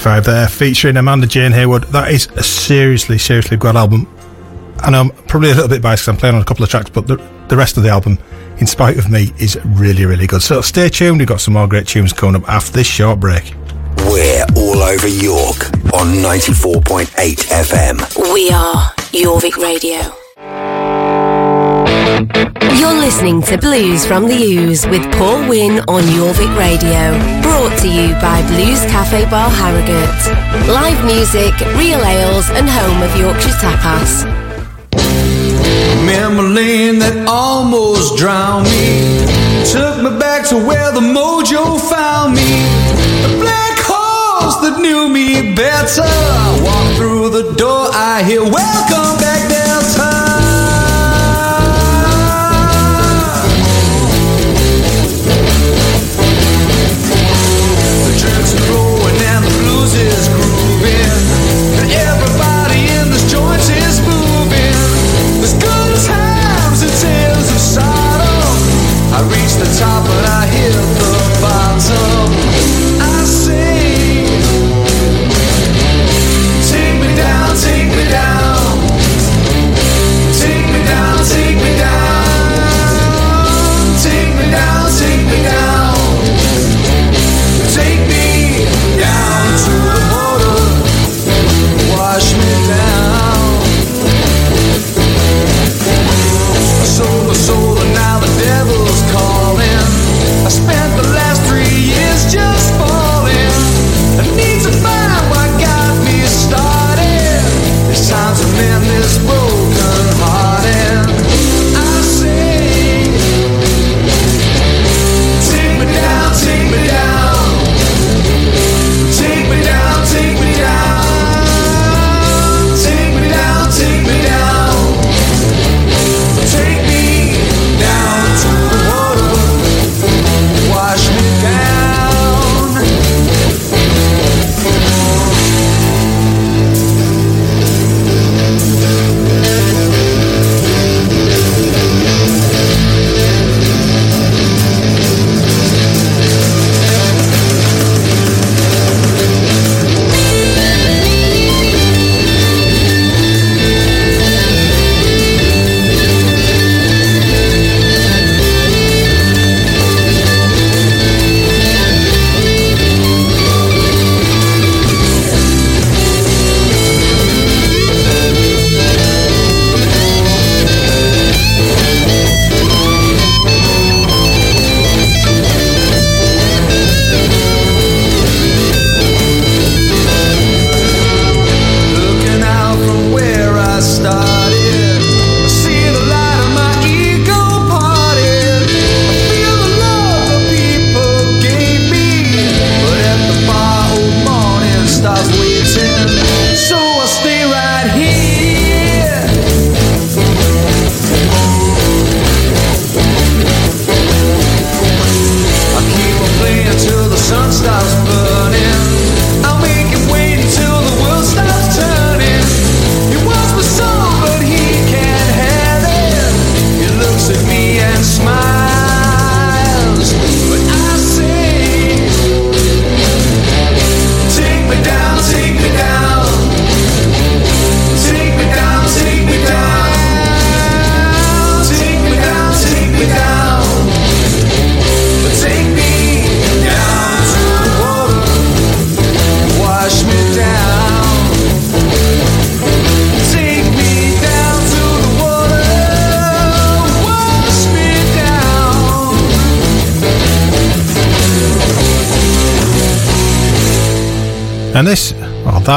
45 there, featuring Amanda Jane Haywood. That is a seriously, seriously good album. And I'm probably a little bit biased because I'm playing on a couple of tracks, but the, the rest of the album, in spite of me, is really, really good. So stay tuned, we've got some more great tunes coming up after this short break. We're all over York on 94.8 FM. We are Jorvik Radio. You're listening to Blues from the Ooze with Paul Wynn on Jorvik Radio. Brought to you by Blues Cafe Bar Harrogate. Live music, real ales, and home of Yorkshire tapas. Memory that almost drowned me took me back to where the mojo found me. The black horse that knew me better. Walk through the door, I hear welcome back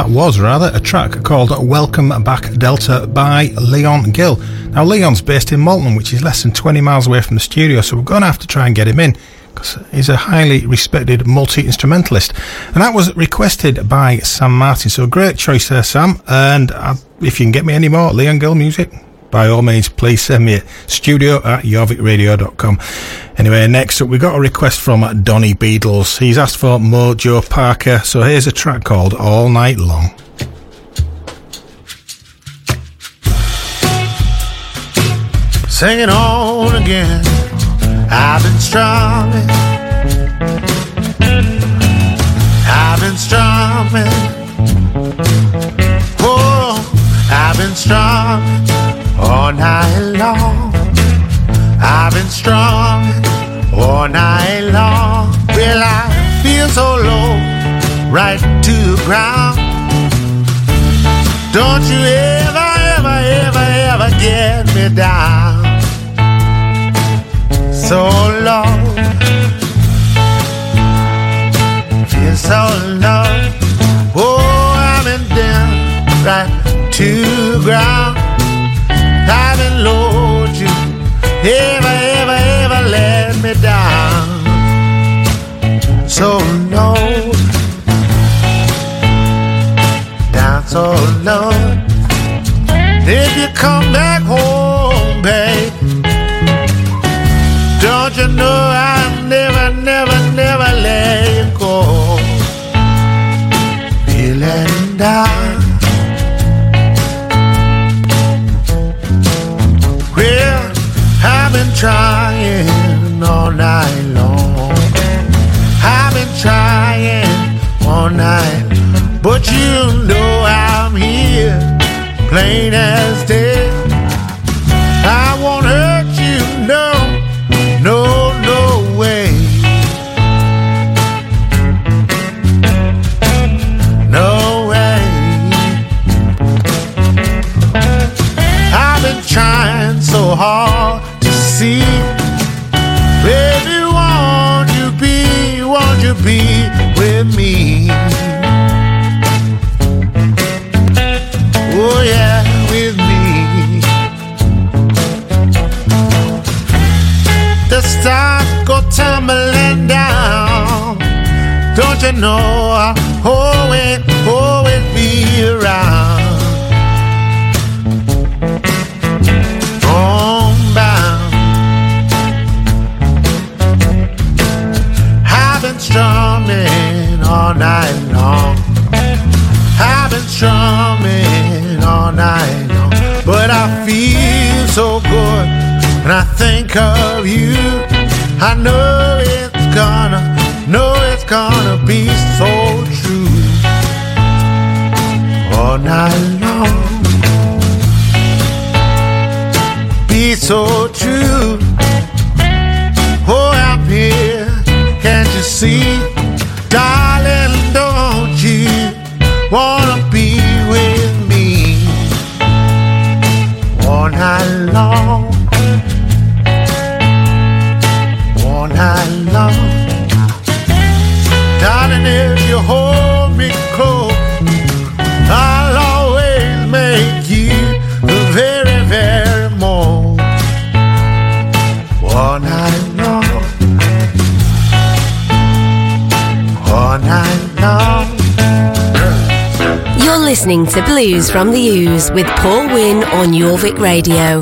that was rather a track called Welcome Back Delta by Leon Gill. Now, Leon's based in Malton, which is less than 20 miles away from the studio, so we're going to have to try and get him in because he's a highly respected multi instrumentalist. And that was requested by Sam Martin, so great choice there, Sam. And uh, if you can get me any more Leon Gill music, by all means, please send me at studio at jorvikradio.com. Anyway, next up, we got a request from Donny Beadles. He's asked for Mojo Parker, so here's a track called All Night Long. Sing it on again. I've been struggling. I've been strumming. Oh, I've been strumming all night long. I've been strong all night long. Well, I feel so low, right to the ground. Don't you ever, ever, ever, ever get me down. So low, feel so low. Oh, I've been down right to the ground. Ever, ever, ever let me down. So low, down so low. If you come back home, babe, don't you know I'll never, never, never let you go. Feeling down. Trying all night long. I've been trying all night, but you know I'm here, plain as day. Tumbling down. Don't you know I'll always, always be around? Homebound. I've been strumming all night long. I've been strumming all night long. But I feel so good when I think of you. I know it's gonna, know it's gonna be so true. All night long. Be so true. Oh, I'm here. Can't you see? Darling, don't you wanna be with me all night long? Listening to Blues from the Ooze with Paul Wynn on Jorvik Radio.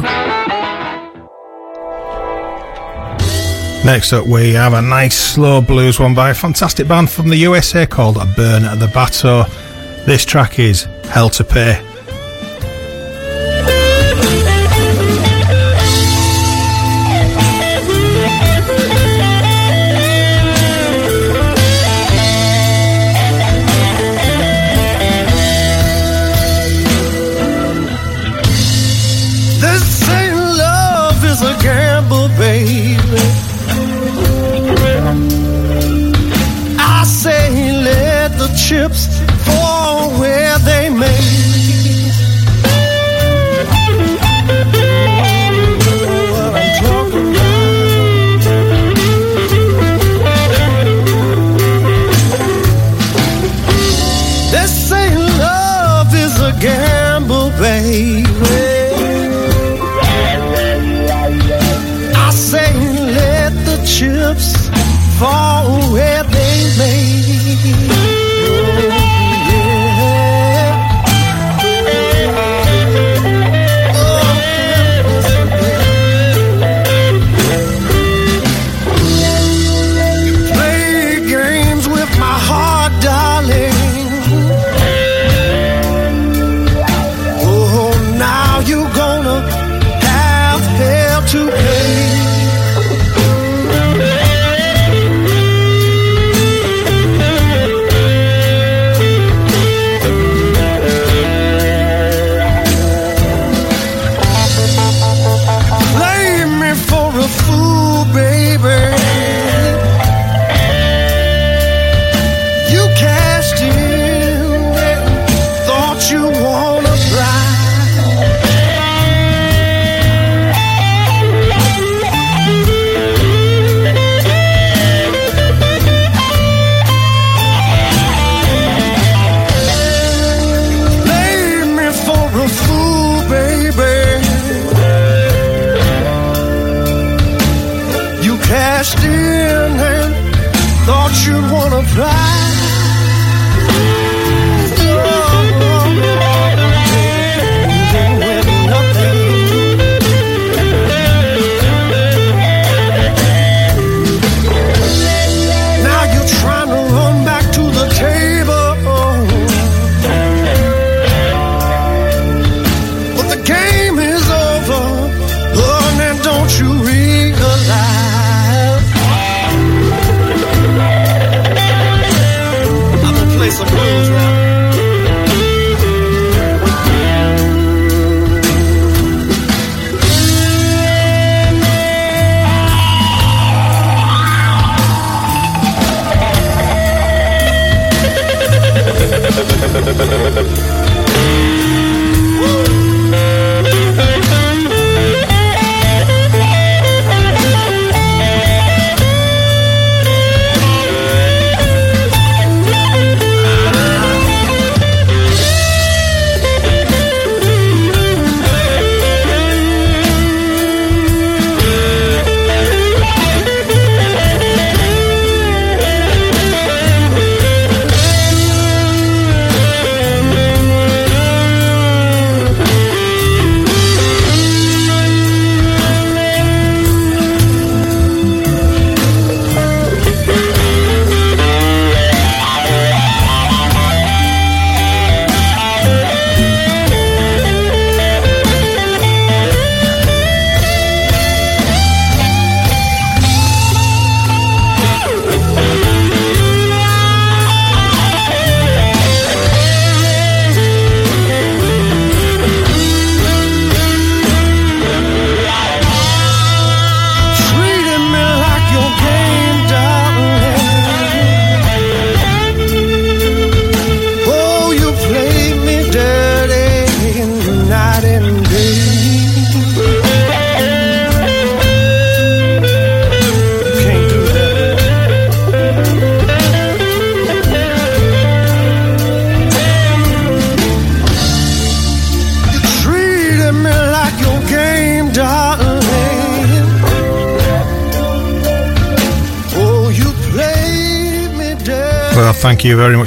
Next up, we have a nice slow blues one by a fantastic band from the USA called Burn at the Bateau. This track is Hell to Pay.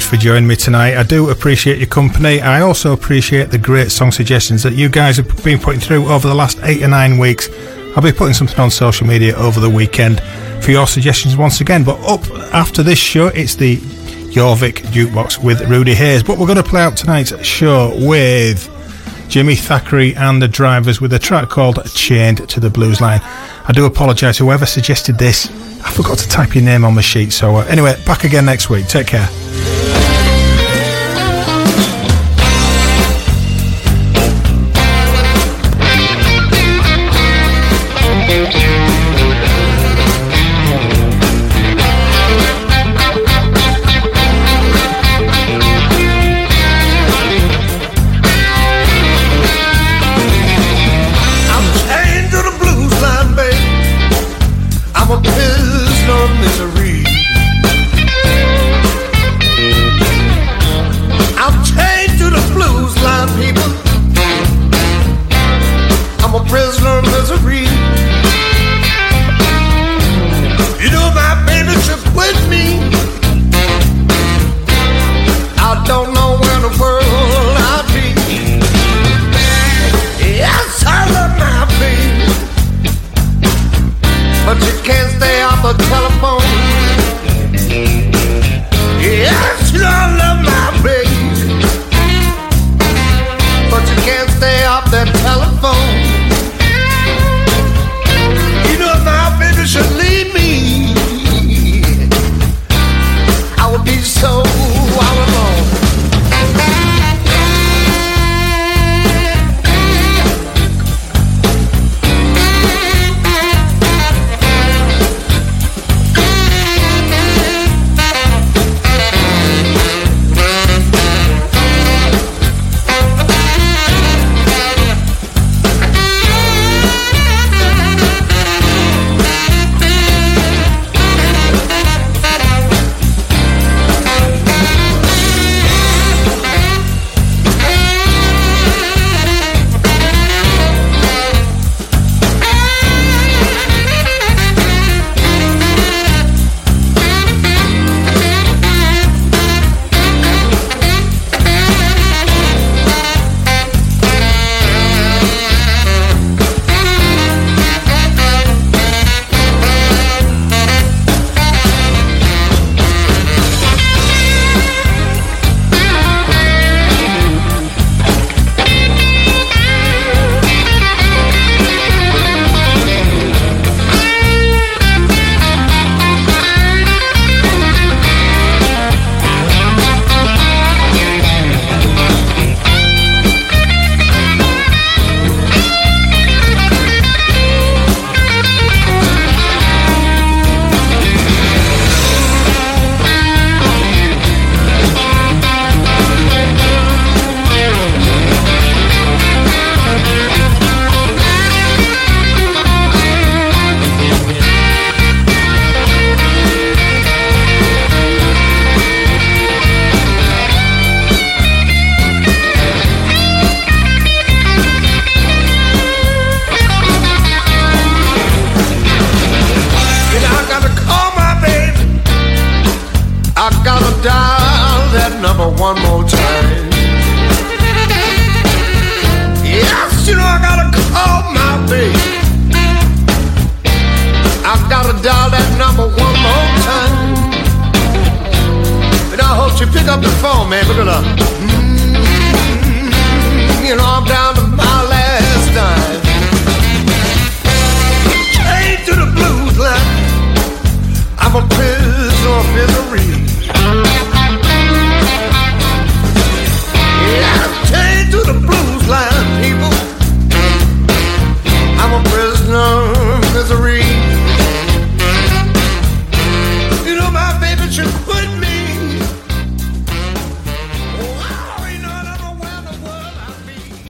For joining me tonight. I do appreciate your company. I also appreciate the great song suggestions that you guys have been putting through over the last eight or nine weeks. I'll be putting something on social media over the weekend for your suggestions once again. But up after this show, it's the Jorvik Jukebox with Rudy Hayes. But we're going to play out tonight's show with Jimmy Thackery and the Drivers with a track called Chained to the Blues Line. I do apologise, whoever suggested this, I forgot to type your name on the sheet. So, uh, anyway, back again next week. Take care.